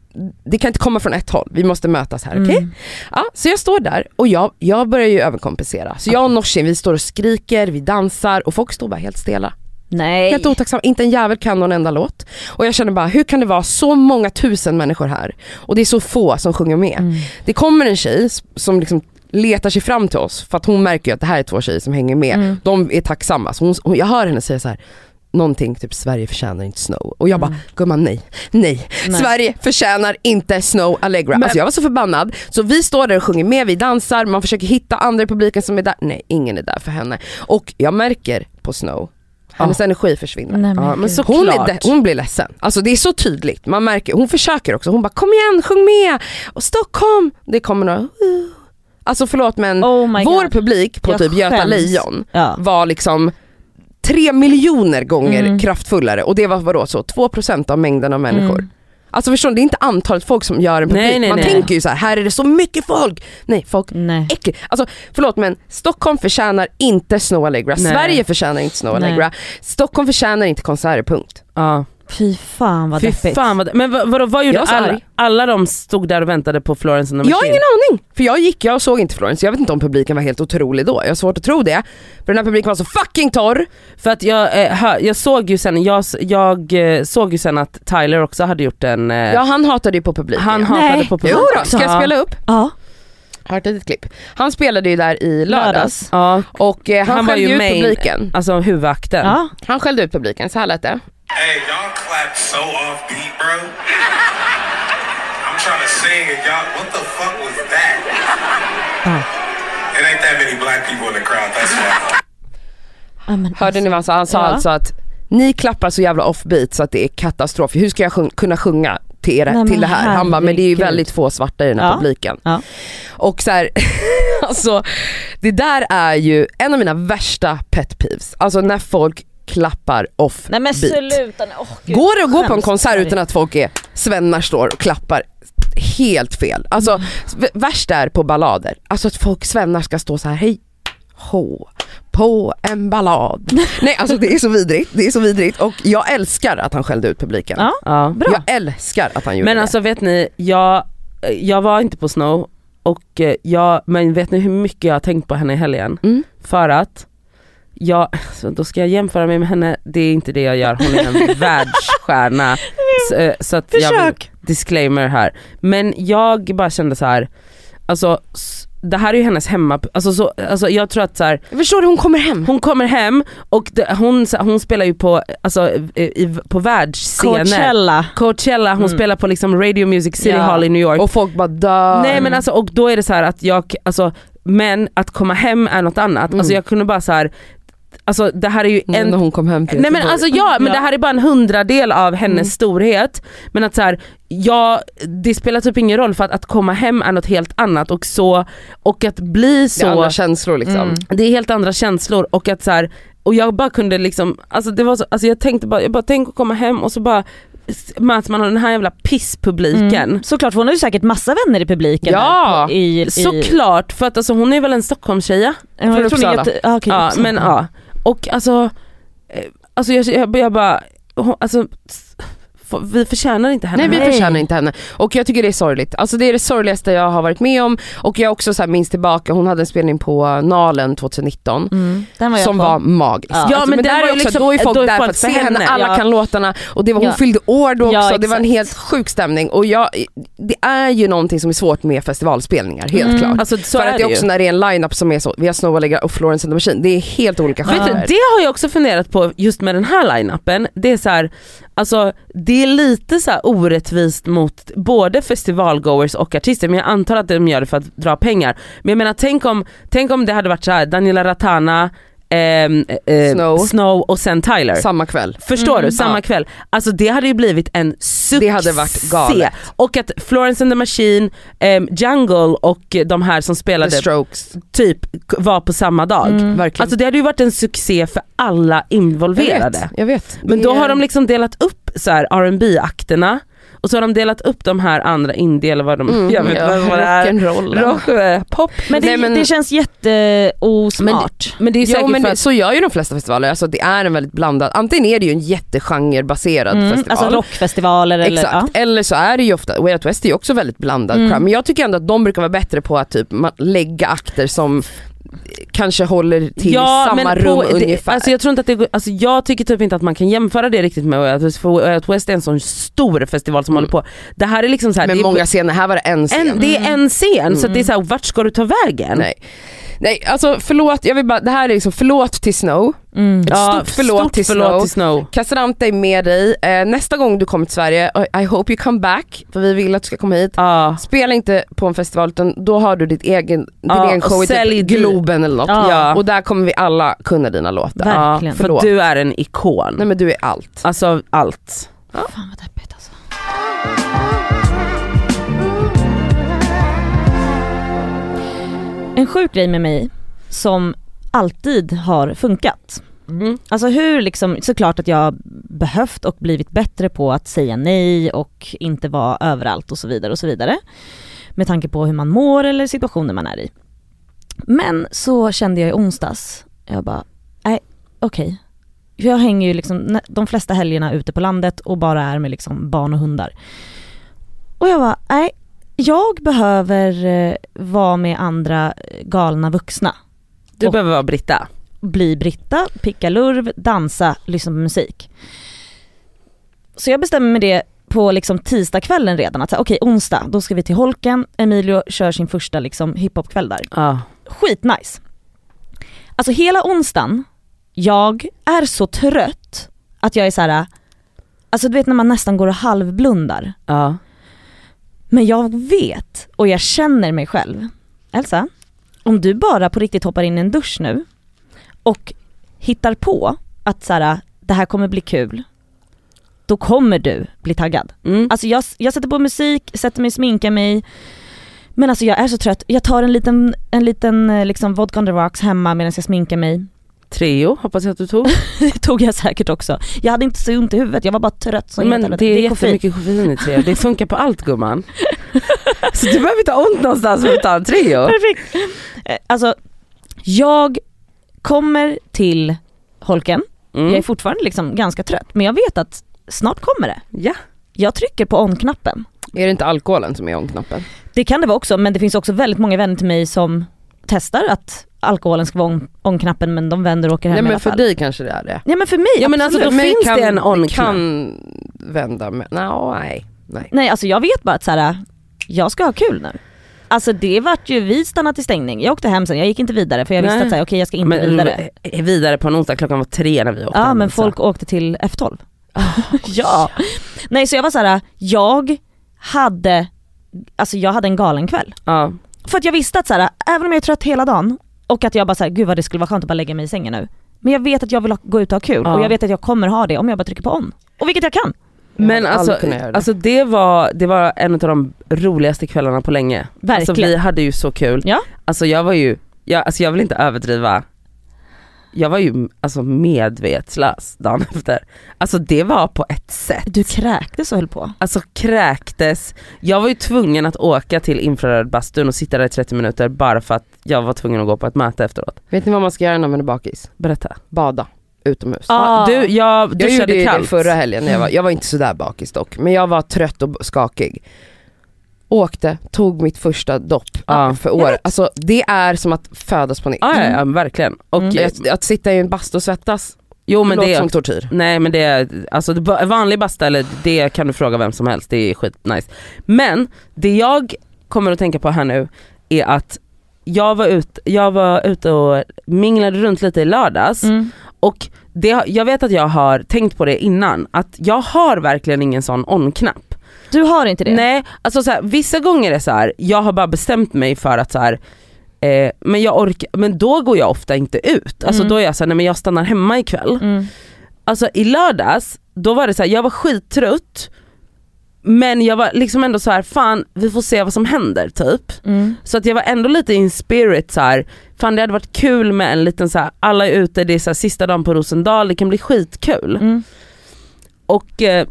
det kan inte komma från ett håll, vi måste mötas här? Mm. Ja, så jag står där och jag, jag börjar ju överkompensera. Så jag och Norsin vi står och skriker, vi dansar och folk står bara helt stela. Nej. Helt otacksamma, inte en jävel kan någon enda låt. Och jag känner bara, hur kan det vara så många tusen människor här och det är så få som sjunger med. Mm. Det kommer en tjej som liksom letar sig fram till oss för att hon märker att det här är två tjejer som hänger med. Mm. De är tacksamma. Så hon, jag hör henne säga så här någonting typ Sverige förtjänar inte Snow. Och jag bara, Mm. gumman nej, nej, Nej. Sverige förtjänar inte Snow Allegra. Men- alltså jag var så förbannad. Så vi står där och sjunger med, vi dansar, man försöker hitta andra i publiken som är där. Nej, ingen är där för henne. Och jag märker på Snow, hennes energi försvinner. Nej, men Ja, men Hon, är hon blir ledsen. Alltså det är så tydligt. Man märker, hon försöker också. Hon bara kom igen, sjung med! Och Stockholm! Det kommer några... Alltså förlåt men Oh vår God. publik på Jag typ Göta skäms. Lejon Ja. var liksom tre miljoner gånger Mm. kraftfullare och det var vadå så 2% av mängden av människor. Mm. Alltså förstår ni, det är inte antalet folk som gör en publik. Nej, nej, Man nej. tänker ju så här, här är det så mycket folk. Nej, folk Nej. äckligt. Alltså förlåt men Stockholm förtjänar inte Snow Allegra. Sverige förtjänar inte Snow. Allegra, Stockholm förtjänar inte konserter, punkt. Ja. Fy fan vad Fy deppigt. fan vad, men vad, vadå, vad gjorde Jag alla? arg. Alla de stod där och väntade på Florence Jag har ingen aning, för jag gick, jag såg inte Florence, jag vet inte om publiken var helt otrolig då, jag har svårt att tro det. För den här publiken var så fucking torr. För att jag, eh, hör, jag såg ju sen, jag, jag eh, såg ju sen att Tyler också hade gjort en, eh, Ja han hatade ju på publiken. han hatade Nej. på publiken. Jo då, ska jag Ja. spela upp? Ja. Har ett litet klipp. Han spelade ju där i lördags Lördags. Ja, och eh, han, Han var skällde ju ut main- publiken. alltså huvudakten. Ja. Han skällde ut publiken, så här lät det. Hey, y'all clap so off beat, bro. I'm trying to sing and y'all, what the fuck was that? It ain't that many black people in the crowd, that's why. Ja, men Hörde ni vad han sa? Han sa Ja. alltså att ni klappar så jävla offbeat så att det är katastrof. Hur ska jag sjung- kunna sjunga till, er, Nej, men till det här? Han bara, men det är ju herregud. väldigt få svarta i den här Ja. publiken. Ja. Och så här, [laughs] alltså det där är ju en av mina värsta pet peeves. Alltså när folk klappar off Nej men beat. sluta nu. Åh, gud, Går det att gå på en konsert utan att folk är, svennar står och klappar helt fel. Alltså v- värst är på ballader, alltså att folk svennar ska stå så här hej H på en ballad. [laughs] Nej alltså det är så vidrigt, det är så vidrigt och jag älskar att han skällde ut publiken. Ja. Ja. Bra. Jag älskar att han gjorde Men det. alltså vet ni, jag, jag var inte på Snow, och eh, jag, men vet ni hur mycket jag har tänkt på henne i helgen? Mm. För att jag, så då ska jag jämföra mig med henne, det är inte det jag gör, hon är en [laughs] världsstjärna. Så, eh, så att jag vill, Försök. disclaimer här. Men jag bara kände så här, alltså det här är ju hennes hemma, alltså, så, alltså jag tror att så här, Jag förstår du, hon kommer hem. hon kommer hem och det, hon, hon spelar ju på, alltså, i, på världsscener. Coachella. Coachella, hon Mm. spelar på liksom Radio Music City Ja. Hall i New York. Och folk bara dör. Nej men alltså, och då är det så här att jag, alltså, men att komma hem är något annat. Mm. Alltså jag kunde bara så här. Alltså det här är ju Nu en när hon kom hem till Nej men alltså ja, men Ja. det här är bara en hundradel av hennes Mm. storhet. Men att så här, ja, det spelar typ ingen roll för att, att komma hem är något helt annat och så, och att bli det är så, andra känslor liksom. Mm. det är helt andra känslor och att så här, och jag bara kunde liksom, alltså det var så, alltså jag tänkte bara, jag bara tänk att komma hem och så bara möts man av den här jävla pisspubliken. Mm. Såklart, för hon har ju säkert massa vänner i publiken. Ja, på, i, i, Såklart, för att alltså, hon är väl en Stockholmstjeja? Från Uppsala. Ah, okej, Ja Uppsala. men ja, och alltså, eh, alltså jag, jag, jag bara, alltså, vi förtjänar inte henne. Nej vi förtjänar inte henne. Och jag tycker det är sorgligt. Alltså det är det sorgligaste jag har varit med om. Och jag också så här minns tillbaka, hon hade en spelning på Nalen 2019. Mm, den var jag som på. var magisk. Ja. Ja, men den där var ju också, liksom- då är folk då är där folk för att se henne, henne. alla Ja. kan låtarna och det var, hon Ja. fyllde år då också, Ja, det var en helt sjuk stämning och jag, det är ju någonting som är svårt med festivalspelningar, helt Mm. klart. Alltså, så för är att det är ju. också när det är en line-up som är så, vi har Snow Allegra och Florence and the Machine, det är helt olika genrer. det har jag också funderat på just med den här line-upen. Det är så här, alltså det är lite så här orättvist mot både festivalgoers och artister men jag antar att de gör det för att dra pengar. Men jag menar tänk om, tänk om det hade varit så här Daniela Ratana ehm, eh, Snow. Snow och sen Tyler. Samma kväll. Förstår Mm, du? Samma ja. kväll. Alltså det hade ju blivit en succé. Det hade varit galet. Och att Florence and the Machine, ehm, Jungle och de här som The spelade Strokes. typ k- var på samma dag. Mm. Verkligen. Alltså det hade ju varit en succé för alla jag involverade. vet, jag vet. Men då har de liksom delat upp så här rb akterna och så har de delat upp de här andra indie eller vad de, Mm, jag vet ja, vad det är. rock'n'roll. Rock, eh, pop. Men det, Nej, men- det känns jätteosmart. Men det är säkert Jo men för att, så gör ju de flesta festivaler, alltså det är en väldigt blandad, antingen är det ju en jättegenrebaserad Mm, festival. alltså rockfestivaler eller Exakt, ja. eller så är det ju ofta, Way Out West är ju också väldigt blandad Mm. crowd. men jag tycker ändå att de brukar vara bättre på att typ lägga akter som kanske håller till i samma rum på- det, ungefär. alltså jag, tror inte att det, alltså jag tycker typ inte att man kan jämföra det riktigt med Out West, är en sån stor festival som Mm. håller på. Det här är liksom så här, med många scener, här var det en scen. en, det är en scen så att det är så här, vart ska du ta vägen? Nej. Nej alltså förlåt, jag vill bara, det här är liksom förlåt till Snow. Mm. Ett stort förlåt stort till förlåt Snow. till Snow. Cassandra är med dig, eh, nästa gång du kommer till Sverige, I hope you come back, för vi vill att du ska komma hit. Ja. Spela inte på en festival utan då har du ditt egen, din Ja, egen och show i typ din- Globen eller något. Ja. Ja. Och där kommer vi alla kunna dina låtar. Verkligen. Ja, för Förlåt. du är en ikon. Nej men du är allt. Alltså allt. Fan vad deppigt alltså. En sjuk grej med mig som alltid har funkat. Mm. Alltså hur liksom, såklart att jag behövt och blivit bättre på att säga nej och inte vara överallt och så vidare och så vidare. Med tanke på hur man mår eller situationer man är i. Men så kände jag i onsdags, jag bara, nej okej. Jag hänger ju liksom de flesta helgerna ute på landet och bara är med liksom barn och hundar. Och jag bara, nej, jag behöver eh, vara med andra eh, galna vuxna Du Och- behöver vara Britta. bli Britta, picka lurv, dansa, lyssna på musik. Så jag bestämmer mig det på liksom tisdagskvällen redan, att okej onsdag, då ska vi till Holken, Emilio kör sin första liksom hiphopkväll där. Ja. Skitnice. Alltså hela onsdagen, jag är så trött att jag är så här. alltså du vet när man nästan går och halvblundar. Ja. Men jag vet och jag känner mig själv. Elsa, om du bara på riktigt hoppar in i en dusch nu och hittar på att så här, det här kommer bli kul, då kommer du bli taggad. Mm. Alltså jag, jag sätter på musik, sätter mig, sminkar mig, men alltså jag är så trött. Jag tar en liten, en liten eh, liksom vodka on the rocks hemma medan jag sminkar mig. Treo hoppas jag att du tog. [laughs] Det tog jag säkert också. Jag hade inte så ont i huvudet, jag var bara trött som Men det är koffein. jättemycket koffein i Treo, det funkar på allt gumman. [laughs] Så du behöver inte ha ont någonstans för att ta en Treo. Perfekt. Eh, Alltså, jag kommer till holken, jag är Mm. fortfarande liksom ganska trött, men jag vet att snart kommer det. Ja. Jag trycker på on-knappen. Är det inte alkoholen som är on-knappen? Det kan det vara också, men det finns också väldigt många vänner till mig som testar att alkoholen ska vara on- on-knappen men de vänder och åker hem Nej men för dig kanske det är det. Ja men för mig Ja men alltså då mig finns kan, det en on kan vända med, no, nej. nej. Nej alltså jag vet bara att så här, jag ska ha kul nu. Alltså det vart ju, vi stannade till stängning. Jag åkte hem sen, jag gick inte vidare för jag visste Nej. att så här, okej jag ska inte Men vidare. eh, vidare på en onsdag, klockan var tre när vi åkte Ja hem, men så. folk åkte till F12. [laughs] ja. Nej så jag var så här, jag hade, alltså jag hade en galen kväll. Ja. För att jag visste att så här, även om jag är trött hela dagen och att jag bara såhär, gud vad det skulle vara skönt att bara lägga mig i sängen nu. Men jag vet att jag vill ha, gå ut och ha kul Ja. och jag vet att jag kommer ha det om jag bara trycker på on. Och vilket jag kan. Men alltså, det. alltså det, var, det var en av de roligaste kvällarna på länge. Verkligen. Alltså vi hade ju så kul. Ja. Alltså jag var ju, jag, alltså jag vill inte överdriva, jag var ju alltså medvetslös dagen efter. Alltså det var på ett sätt. Du kräktes och höll på. Alltså kräktes, jag var ju tvungen att åka till infrarödbastun och sitta där i 30 minuter bara för att jag var tvungen att gå på ett möte efteråt. Vet ni vad man ska göra när man är bakis? Berätta. Bada utomhus. Ah. Du, jag Jag gjorde duschade ju det kallt. förra helgen, när jag, var, jag var inte sådär bakis dock, men jag var trött och skakig. Åkte, tog mitt första dopp Ja. för år. Alltså det är som att födas på nytt. Ja, ja, ja verkligen. Och, Mm. Att, att sitta i en bastu och svettas, jo men låter det som tortyr. Nej men det är, alltså det- vanlig basta eller det kan du fråga vem som helst, det är skitnice. Men det jag kommer att tänka på här nu är att jag var, ut, jag var ute och minglade runt lite i lördags Mm. och det, jag vet att jag har tänkt på det innan, att jag har verkligen ingen sån on-knapp. Du har inte det? Nej, alltså så här, vissa gånger är det så här, jag har bara bestämt mig för att så här, Eh, men, jag orkar, men då går jag ofta inte ut. Alltså Mm. då är jag såhär, nej men jag stannar hemma ikväll. Mm. Alltså i lördags, då var det så här, jag var skittrött men jag var liksom ändå så här, fan vi får se vad som händer typ. Mm. Så att jag var ändå lite in spirit så här. fan det hade varit kul med en liten så här, alla är ute, det är så här, sista dagen på Rosendal, det kan bli skitkul. Mm. Och, eh,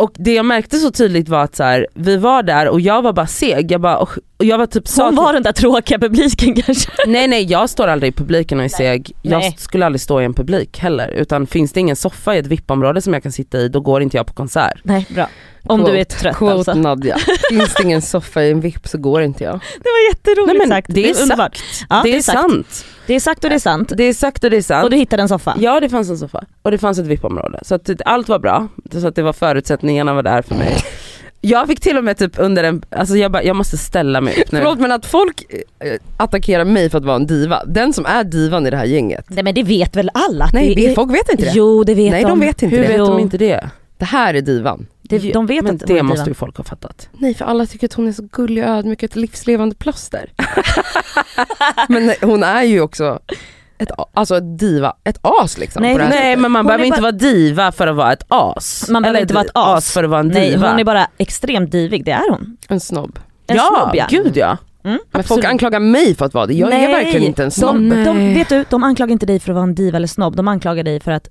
och det jag märkte så tydligt var att så här, vi var där och jag var bara seg, jag, bara, och, jag var typ Hon var den där tråkiga publiken kanske. [laughs] Nej nej jag står aldrig i publiken och är seg. Jag Nej. skulle aldrig stå i en publik heller. Utan finns det ingen soffa i ett VIP-område som jag kan sitta i då går inte jag på konsert. Nej bra. Om du är trött quote alltså. Nadja. [laughs] Finns det ingen soffa i en VIP så går inte jag. Det var jätteroligt Nej, men sagt. det är underbart. Ja, det är sagt. sant. Det är sagt och det är sant. Det är sagt och det är sant. Och du hittade en soffa? Ja det fanns en soffa och det fanns ett VIP-område. Så att det- allt var bra. Så att det var förutsättningarna var där för mig. Jag fick till och med typ under en, alltså jag bara, jag måste ställa mig upp nu. Förlåt men att folk eh, attackerar mig för att vara en diva. Den som är divan i det här gänget. Nej men det vet väl alla? Nej det är... folk vet inte det. Jo det vet Nej de. de vet inte Hur det. vet de inte det? Det här är divan. Det, de vet Men att det måste ju folk ha fattat. Nej för alla tycker att hon är så gullig och ödmjuk, ett livslevande plåster. [laughs] men nej, hon är ju också ett, alltså ett diva, ett as liksom. Nej, Nej men man Hon behöver inte bara- vara diva för att vara ett as. Man behöver Eller inte vara ett as. för att vara en Nej diva. hon är bara extremt divig, det är hon. En snobb. En ja, snobb ja. gud ja. Mm, Men folk anklagar mig för att vara det, jag är verkligen inte en snobb. De, de, Nej. vet du, de anklagar inte dig för att vara en diva eller snobb, de anklagar dig för att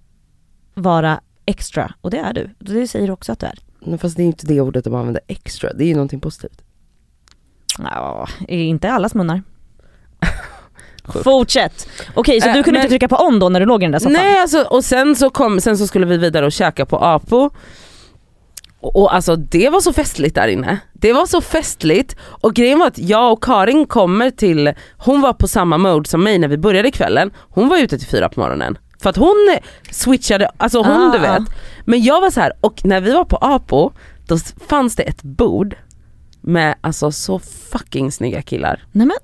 vara extra och det är du. Det säger du också att du är. Men fast det är inte det ordet de använder extra, det är ju någonting positivt. Ja, inte allas munnar. [laughs] Fortsätt! Okej så Äh, du kunde men- inte trycka på on då när du låg i den där soffan? Nej alltså, och sen så, kom, sen så skulle vi vidare och käka på Apo. Och, och alltså det var så festligt där inne. Det var så festligt och grejen var att jag och Karin kommer till, hon var på samma mode som mig när vi började kvällen. Hon var ute till fyra på morgonen. För att hon switchade, alltså hon Ah. du vet. Men jag var så här och när vi var på Apo då fanns det ett bord med alltså så fucking snygga killar. Nej men,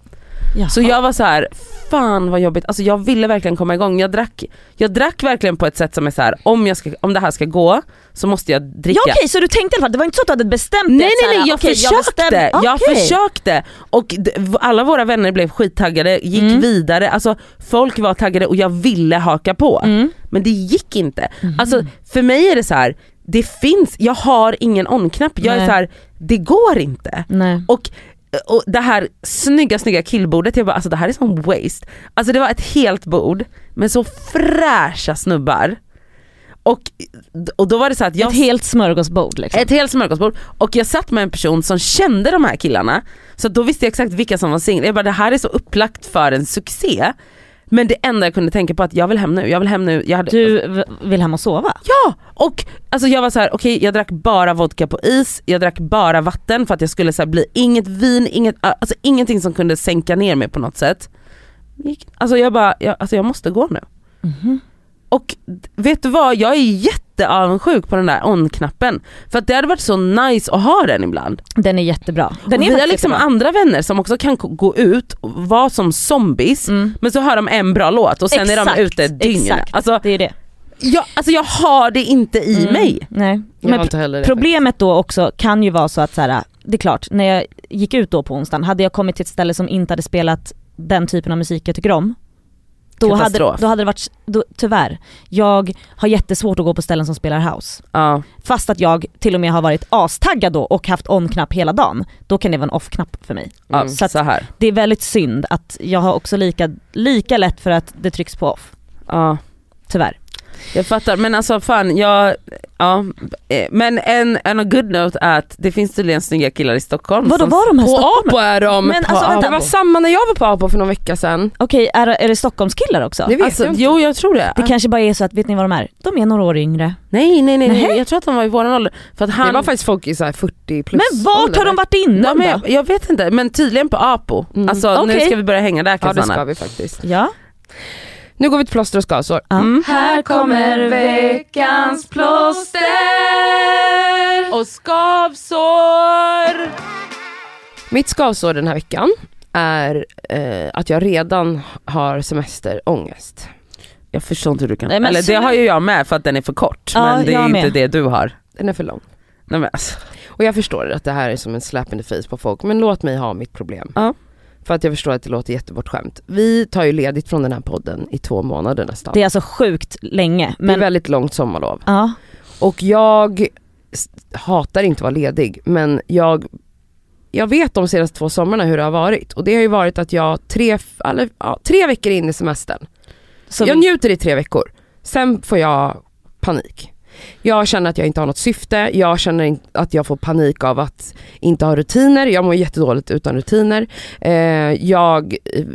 Jaha. Så jag var så här, fan vad jobbigt, alltså jag ville verkligen komma igång. Jag drack, jag drack verkligen på ett sätt som är så här, om, jag ska, om det här ska gå så måste jag dricka. Ja okej så du tänkte i alla fall, det var inte så att du hade bestämt Nej dig nej här, nej jag okej, försökte, bestäm- jag okej. försökte och alla våra vänner blev skittaggade, gick Mm. vidare, alltså folk var taggade och jag ville haka på. Mm. Men det gick inte. Alltså för mig är det så här, det finns, jag har ingen on-knapp, jag är Nej. så här, det går inte. Nej. Och, och det här snygga snygga killbordet, jag bara alltså det här är som waste. Alltså det var ett helt bord med så fräscha snubbar. Och, och då var det så att jag... Ett helt smörgåsbord liksom. ett helt smörgåsbord och jag satt med en person som kände de här killarna. Så då visste jag exakt vilka som var singlar. Jag bara det här är så upplagt för en succé. Men det enda jag kunde tänka på att jag vill hem nu, jag vill hem nu. Jag hade, Du vill hem och sova? Ja! Och alltså jag var så här: okej jag drack bara vodka på is, jag drack bara vatten för att jag skulle så här, bli inget vin, inget, alltså ingenting som kunde sänka ner mig på något sätt. Alltså jag bara, jag, alltså jag måste gå nu. Mhm. Och d- vet du vad, jag är jätteavundsjuk på den där on-knappen. För att det hade varit så nice att ha den ibland. Den är jättebra. Den är vi har liksom jättebra. andra vänner som också kan gå ut och vara som zombies, Mm. men så hör de en bra låt och sen är Exakt, de ute dygn. exakt. Alltså, Det är det. jag, alltså jag har det inte i Mm. mig. Nej. Jag Men har inte heller det. problemet då också kan ju vara så att så här, det är klart, när jag gick ut då på onsdagen, hade jag kommit till ett ställe som inte hade spelat den typen av musik jag tycker om, då hade, då hade det varit, då, tyvärr, jag har jättesvårt att gå på ställen som spelar house. Ja. Fast att jag till och med har varit astaggad då och haft on-knapp hela dagen, då kan det vara en off-knapp för mig. Mm. så, att- här. Det är väldigt synd att jag har också lika, lika lätt för att det trycks på off, Ja, tyvärr. Jag fattar. Men alltså fan, jag, ja. eh, Men en, en good note är att det finns tydligen snygga killar i Stockholm. Vadå var de här På? Apo är de! Men alltså, vänta. Det var samma när jag var på Apo för någon vecka sedan. Okej, är, är det Stockholmskillar också? Det vet Alltså, jag inte. jo jag tror det. Det kanske bara är så att, vet ni vad de är? De är några år yngre. Nej nej nej, Nej. jag tror att de var i våran ålder. För att han, Det var faktiskt folk i så här 40 plus Men vart har de varit innan ja, då? jag, jag vet inte, men tydligen på Apo. Mm. Alltså nu Okej. ska vi börja hänga där Ja det ska vi faktiskt. Ja. Nu går vi till plåster och skavsår. Mm. Här kommer veckans plåster och skavsår. Mitt skavsår den här veckan är eh, att jag redan har semesterångest. Jag förstår inte hur du kan, Nej, men eller det har ju jag med för att den är för kort. Ja, men det är inte med. det du har. Den är för lång. Nej, men alltså. Och jag förstår att det här är som en slap in the face på folk men låt mig ha mitt problem. Ja. För att jag förstår att det låter jättebortskämt. Vi tar ju ledigt från den här podden i två månader nästan. Det är alltså sjukt länge. det är Men, väldigt långt sommarlov. ja. Och jag hatar inte att vara ledig men jag, jag vet de senaste två sommarna hur det har varit. Och det har ju varit att jag tre, eller, ja, tre veckor in i semestern, Så, jag njuter i tre veckor, sen får jag panik. Jag känner att jag inte har något syfte, jag känner att jag får panik av att inte ha rutiner, jag mår jättedåligt utan rutiner. Eh, jag eh,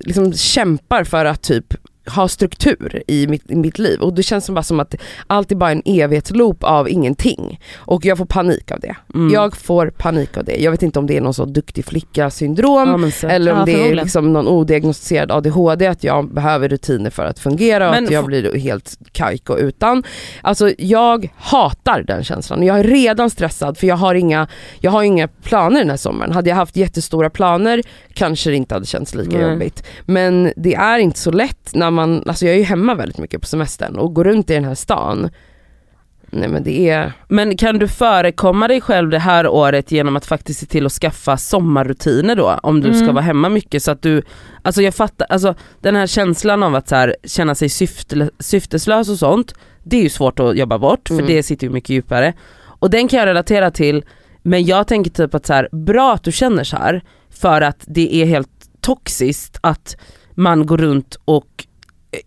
liksom kämpar för att typ ha struktur i mitt, i mitt liv och det känns som bara som att allt är bara en evighetsloop av ingenting. Och jag får panik av det. Mm. Jag får panik av det. Jag vet inte om det är någon så duktig flicka syndrom ja, eller om Ja, det är liksom någon odiagnostiserad ADHD, att jag behöver rutiner för att fungera och Men att jag blir helt kajko utan. Alltså jag hatar den känslan. Jag är redan stressad för jag har inga, jag har inga planer den här sommaren. Hade jag haft jättestora planer kanske det inte hade känts lika Nej. jobbigt. Men det är inte så lätt när man, alltså jag är ju hemma väldigt mycket på semestern och går runt i den här stan. Nej men det är, Men kan du förekomma dig själv det här året genom att faktiskt se till att skaffa sommarrutiner då? Om du ska Mm. vara hemma mycket så att du, alltså jag fattar, alltså den här känslan av att så här, känna sig syfte, syfteslös och sånt, det är ju svårt att jobba bort för Mm. det sitter ju mycket djupare. Och den kan jag relatera till, men jag tänker typ att så här, bra att du känner så här för att det är helt toxiskt att man går runt och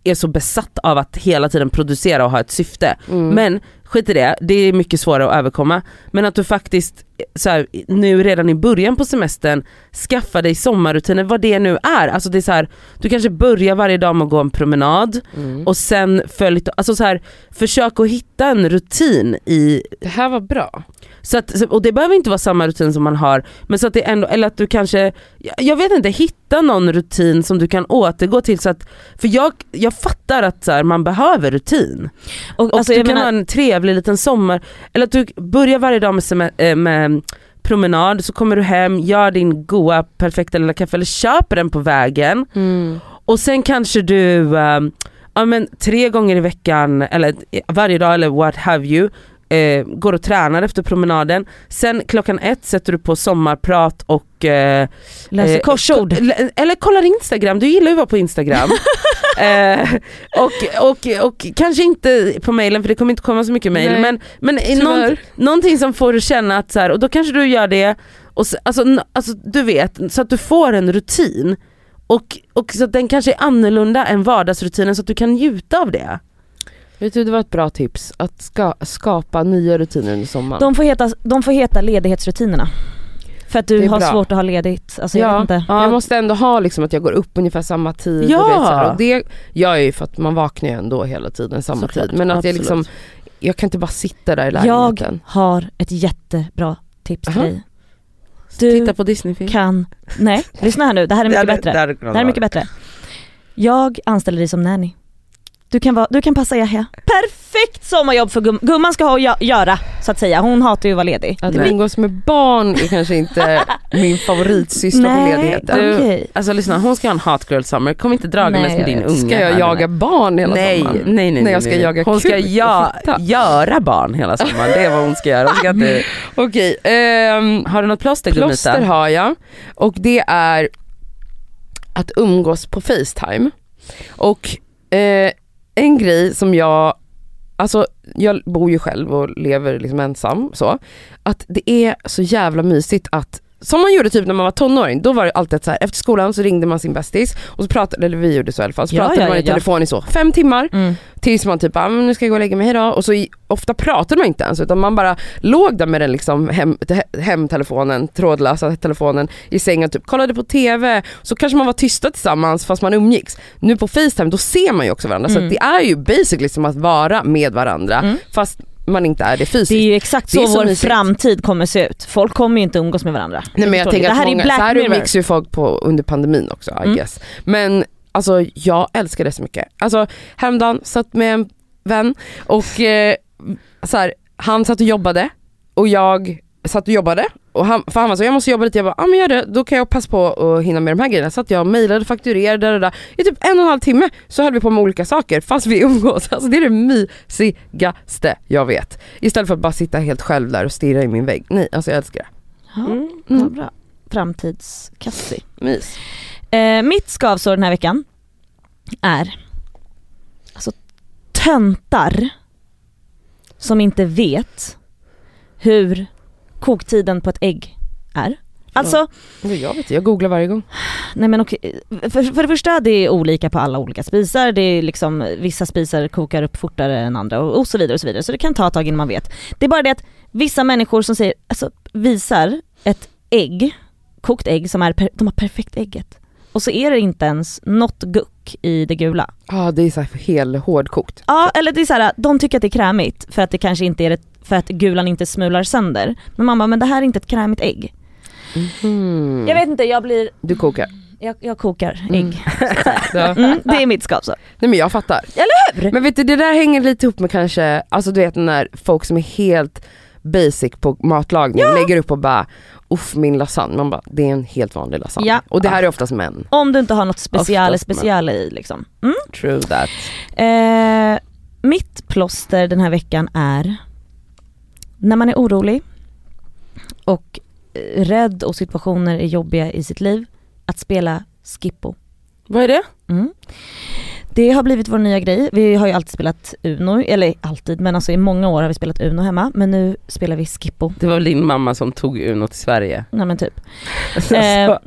är så besatt av att hela tiden producera och ha ett syfte. mm. Men skit i det, det är mycket svårare att överkomma. Men att du faktiskt så här, nu redan i början på semestern skaffa dig sommarrutiner, vad det nu är. Alltså det är så här, du kanske börjar varje dag med att gå en promenad Mm. och sen följ, alltså så här, försök att hitta en rutin i det här var bra. så att, och det behöver inte vara samma rutin som man har, men så att det ändå, eller att du kanske, jag- vet inte, hitta någon rutin som du kan återgå till så att, för jag, jag fattar att så man behöver rutin. och, Och alltså, du kan menar, ha en trevlig liten sommar, eller att du börjar varje dag med, seme- eh, promenad, så kommer du hem, gör din goa perfekta lilla kaffe eller köper den på vägen och sen kanske du, eh, ja men tre gånger i veckan eller varje dag eller what have you, eh, går och tränar efter promenaden. Sen klockan ett sätter du på sommarprat och eh, läser eh, korsord. ko- Eller kollar Instagram, du gillar ju att vara på Instagram. [laughs] eh, och, och, och kanske inte på mailen för det kommer inte komma så mycket mail Nej, men, men någon, någonting som får dig känna att så här, och då kanske du gör det, och så, alltså, alltså du vet, så att du får en rutin. Och, och så att den kanske är annorlunda än vardagsrutinen så att du kan njuta av det. Vet du, det var ett bra tips, att ska, skapa nya rutiner under sommaren. De får, heta, de får heta ledighetsrutinerna. För att du har bra. svårt att ha ledigt. Alltså jag Ja. vet inte. Jag måste ändå ha liksom att jag går upp ungefär samma tid. Ja. Och, vet, så här, och det gör jag ju för att man vaknar ju ändå hela tiden samma Såklart, tid. Men att jag liksom, jag kan inte bara sitta där i Jag lägenheten. har ett jättebra tips till dig. Du Titta på Disneyfilm. kan, nej lyssna här nu, det här är mycket bättre. Det Det här är mycket bättre. Jag anställer dig som nanny. Du kan, vara, du kan passa Yahya. Perfekt sommarjobb för gum, gumman ska ha att gö- göra så att säga. Hon hatar ju att vara ledig. Att Nej. umgås med barn är kanske inte [laughs] min favoritsyssla på ledigheten. Du- okej. Alltså lyssna, hon ska ha en hot girl summer, kom inte dragandes Nej, med din unge. Ska jag här jaga barn hela nej, sommaren? nej, nej, nej. När jag ska nej. jaga Hon ska ja, göra barn hela sommaren, det är vad hon ska göra. Hon ska inte, [laughs] Okej, ehm, har du något plåster plåster Gummita? har jag och det är att umgås på Facetime. Och eh, en grej som jag, alltså jag bor ju själv och lever liksom ensam så, att det är så jävla mysigt att som man gjorde typ när man var tonåring, då var det alltid så här, efter skolan så ringde man sin bästis och så pratade, eller vi gjorde så i alla fall, så Ja, pratade ja, man i ja, telefon i så fem timmar Mm. tills man typ ah, nu ska jag gå och lägga mig, hejdå. Och så i, ofta pratade man inte ens utan man bara låg där med den liksom hem, te- hemtelefonen, trådlösa telefonen i sängen typ kollade på TV. Så kanske man var tysta tillsammans fast man umgicks. Nu på Facetime då ser man ju också varandra så Mm. att det är ju basically som att vara med varandra Mm. fast man inte är det fysiskt. Det är ju exakt så, så vår mysigt. framtid kommer se ut. Folk kommer ju inte umgås med varandra. Nej men jag tänker att det här många, är Black så här umgicks ju folk på, under pandemin också I Mm. guess. Men alltså jag älskar det så mycket. Alltså häromdagen satt med en vän och eh, så här, han satt och jobbade och jag satt och jobbade och han, för han var så jag måste jobba lite, jag bara, ja ah, men gör det, då kan jag passa på att hinna med de här grejerna. Så att jag mejlade, fakturerade, där, där, i typ en och en halv timme så höll vi på med olika saker fast vi umgås. [laughs] Alltså det är det mysigaste jag vet. Istället för att bara sitta helt själv där och stirra i min vägg. Nej, alltså jag älskar det. Ja, Mm. vad bra. framtidskassi. Mys. Eh, mitt skavsår den här veckan är alltså töntar som inte vet hur koktiden på ett ägg är. Alltså, Jag vet inte, jag googlar varje gång. nej men okej, för, för det första det är olika på alla olika spisar, det är liksom vissa spisar kokar upp fortare än andra och, och så vidare och så vidare. Så det kan ta ett tag innan man vet. Det är bara det att vissa människor som säger, alltså visar ett ägg, kokt ägg som är, per, de har perfekt ägget. Och så är det inte ens något guck i det gula. Ja det är så här hel hårdkokt. Ja eller det är så här, de tycker att det är krämigt för att det kanske inte är det, för att gulan inte smular sönder. Men bara, men det här är inte ett krämigt ägg. Mm. Jag vet inte, jag blir, Du kokar. jag, jag kokar Mm. ägg. [laughs] Ja. Mm, det är mitt skavsår. Nej men jag fattar. Eller hur? Men vet du det där hänger lite ihop med kanske, alltså du vet när folk som är helt basic på matlagning lägger upp och bara uff min lasagne, man bara det är en helt vanlig lasagne. Ja. Och det här är oftast män. Om du inte har något speciale speciale i liksom. Mm. True that. Eh, mitt plåster den här veckan är när man är orolig och eh, rädd och situationer är jobbiga i sitt liv, att spela Skippo. Vad är det? Mm. Det har blivit vår nya grej. Vi har ju alltid spelat Uno, eller alltid men alltså i många år har vi spelat Uno hemma men nu spelar vi Skippo. Det var väl din mamma som tog Uno till Sverige? Nej men typ. Så, [laughs] Eh,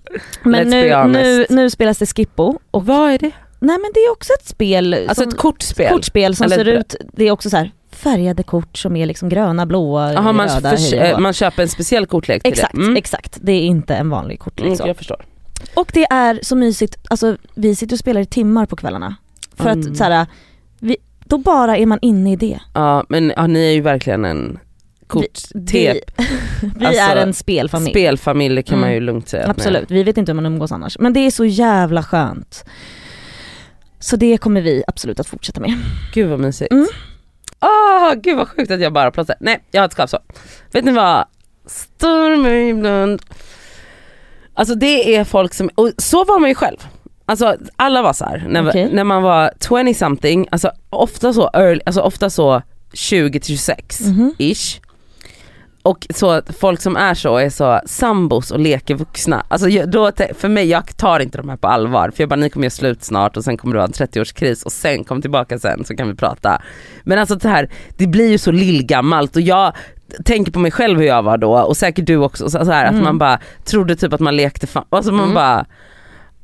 Men let's nu, nu, nu spelas det Skippo och Vad är det? nej men det är också ett spel, Alltså som, ett kortspel? kortspel som Eller ser ut, det är också så här färgade kort som är liksom gröna, blåa, Jaha, man, röda, hå. man köper en speciell kortlek till Exakt, det? Mm. exakt. Det är inte en vanlig kortlek Mm, så. jag förstår. Och det är så mysigt, alltså vi sitter och spelar i timmar på kvällarna. För Mm. att så här, vi, då bara är man inne i det. Ja men ja, ni är ju verkligen en kort Vi, vi [laughs] Alltså, är en spelfamilj. spelfamilj kan man Mm. ju lugnt säga. Absolut, vi vet inte hur man umgås annars. Men det är så jävla skönt. Så det kommer vi absolut att fortsätta med. Gud vad mysigt. Mm. Åh gud vad sjukt att jag bara plåster. Nej jag har ett skavsår. Vet ni vad? Storm ibland. Alltså det är folk som, och så var man ju själv. Alltså alla var så här, när, Okej. när man var 20 something, alltså ofta så early, alltså ofta så 20 till 26 Mhm. ish. Och så att folk som är så är så sambos och leker vuxna. Alltså då, för mig, jag tar inte de här på allvar för jag bara ni kommer göra slut snart och sen kommer du ha en 30-årskris och sen kom tillbaka sen så kan vi prata. Men alltså det här, det blir ju så lillgammalt och jag tänker på mig själv hur jag var då och säkert du också, så här, Mm. att man bara trodde typ att man lekte fan, alltså man Mm. bara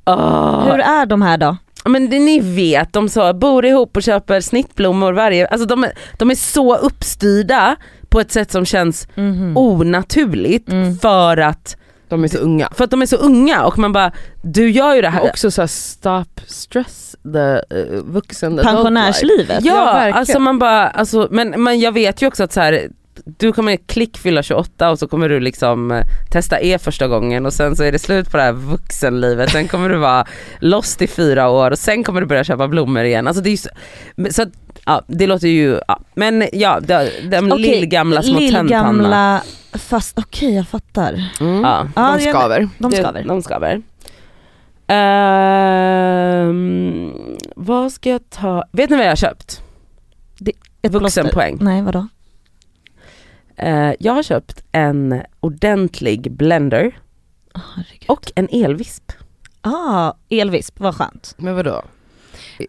åh. Hur är de här då? Men det, ni vet, de så bor ihop och köper snittblommor varje, alltså de är, de är så uppstyrda på ett sätt som känns Mhm. onaturligt Mm. för att De är så unga. för att de är så unga och man bara, du gör ju det här. Men också såhär stop stress the uh, vuxen. Pensionärslivet. ja, Ja, alltså man bara, alltså, men, men jag vet ju också att så här, du kommer klick fylla 28 och så kommer du liksom eh, testa E första gången och sen så är det slut på det här vuxenlivet, sen kommer du vara lost i fyra år och sen kommer du börja köpa blommor igen. Alltså det är så, så att, ja, det låter ju, ja. men ja, de, de Okej, lillgamla små. Lillgamla, fast okej jag fattar. Mm. Ja. Ja, de skaver. De Det- skaver. De skaver. Ehm, vad ska jag ta? Vet ni vad jag har köpt? Ett plåster. Vuxenpoäng. Nej vadå? Eh, jag har köpt en ordentlig blender Oh, herregud. och en elvisp. Ah, elvisp, vad skönt. Men vadå?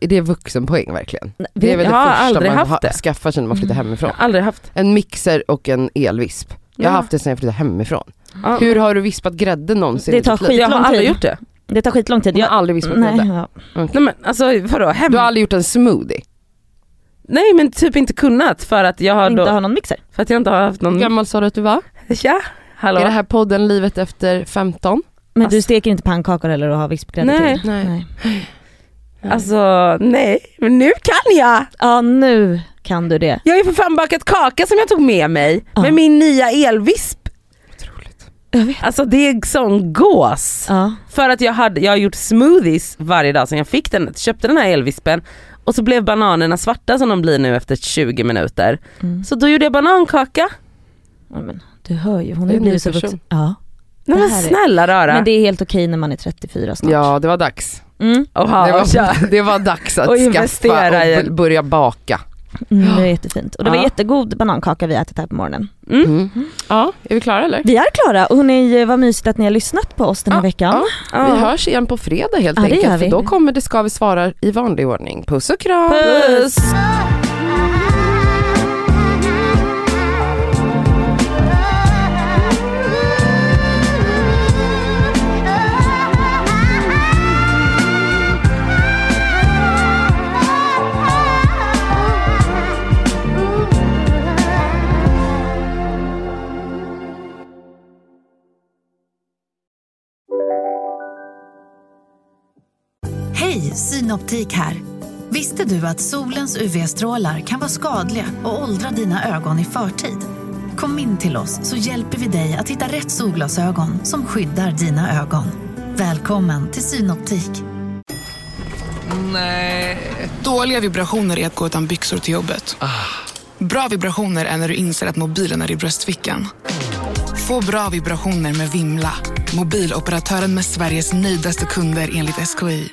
Är det vuxenpoäng verkligen? Det är väl Jag det första man haft ha, det. skaffar sig när man flyttar Mm. hemifrån. Jag har aldrig haft. En mixer och en elvisp. Jag har Ja. haft det sen jag flyttade hemifrån. Ja. Hur har du vispat grädde någonsin Det tar ditt liv? skit- Jag har aldrig tid. gjort det. Det tar skitlång tid. Du har aldrig vispat Nej, grädde? ja. Nej men alltså vadå, hem? Du har aldrig gjort en smoothie? Nej men typ inte kunnat för att jag har inte då, har någon mixer. för att jag inte har haft Hur någon, gammal sa du att du var? ja, hallå? Är det här podden livet efter 15? Men Alltså- du steker inte pannkakor eller och har vispgrädde Nej. till? Nej. Alltså nej, men nu kan jag! Ja nu kan du det. Jag har ju för fan bakat kaka som jag tog med mig Ja. med min nya elvisp. Otroligt. Jag vet. Alltså det är sån gås. Ja. För att jag, hade, jag har gjort smoothies varje dag sen jag fick den, köpte den här elvispen och så blev bananerna svarta som de blir nu efter 20 minuter. Mm. Så då gjorde jag banankaka. ja men, du hör ju, hon har ju blivit så vuxen. Ja. Nej Det men snälla rara. Men det är helt okej när man är 34 snart. Ja det var dags. Mm. Oha, Det var, [laughs] det var dags att Och investera skaffa och börja baka. Mm, det var jättefint. Och det var Ja. jättegod banankaka vi ätit här på morgonen. Mm. Ja, är vi klara eller? Vi är klara och hörni, vad mysigt att ni har lyssnat på oss den här Ja, veckan. ja. Vi hörs igen på fredag helt enkelt, för då kommer det Ska vi svara i vanlig ordning. Puss och kram! Puss! Hej, Synoptik här. Visste du att solens UV-strålar kan vara skadliga och åldra dina ögon i förtid? Kom in till oss så hjälper vi dig att hitta rätt solglasögon som skyddar dina ögon. Välkommen till Synoptik. Dåliga vibrationer är att gå utan byxor till jobbet. Bra vibrationer är när du inser att mobilen är i bröstfickan. Få bra vibrationer med Vimla. Mobiloperatören med Sveriges nöjdaste kunder enligt SKI.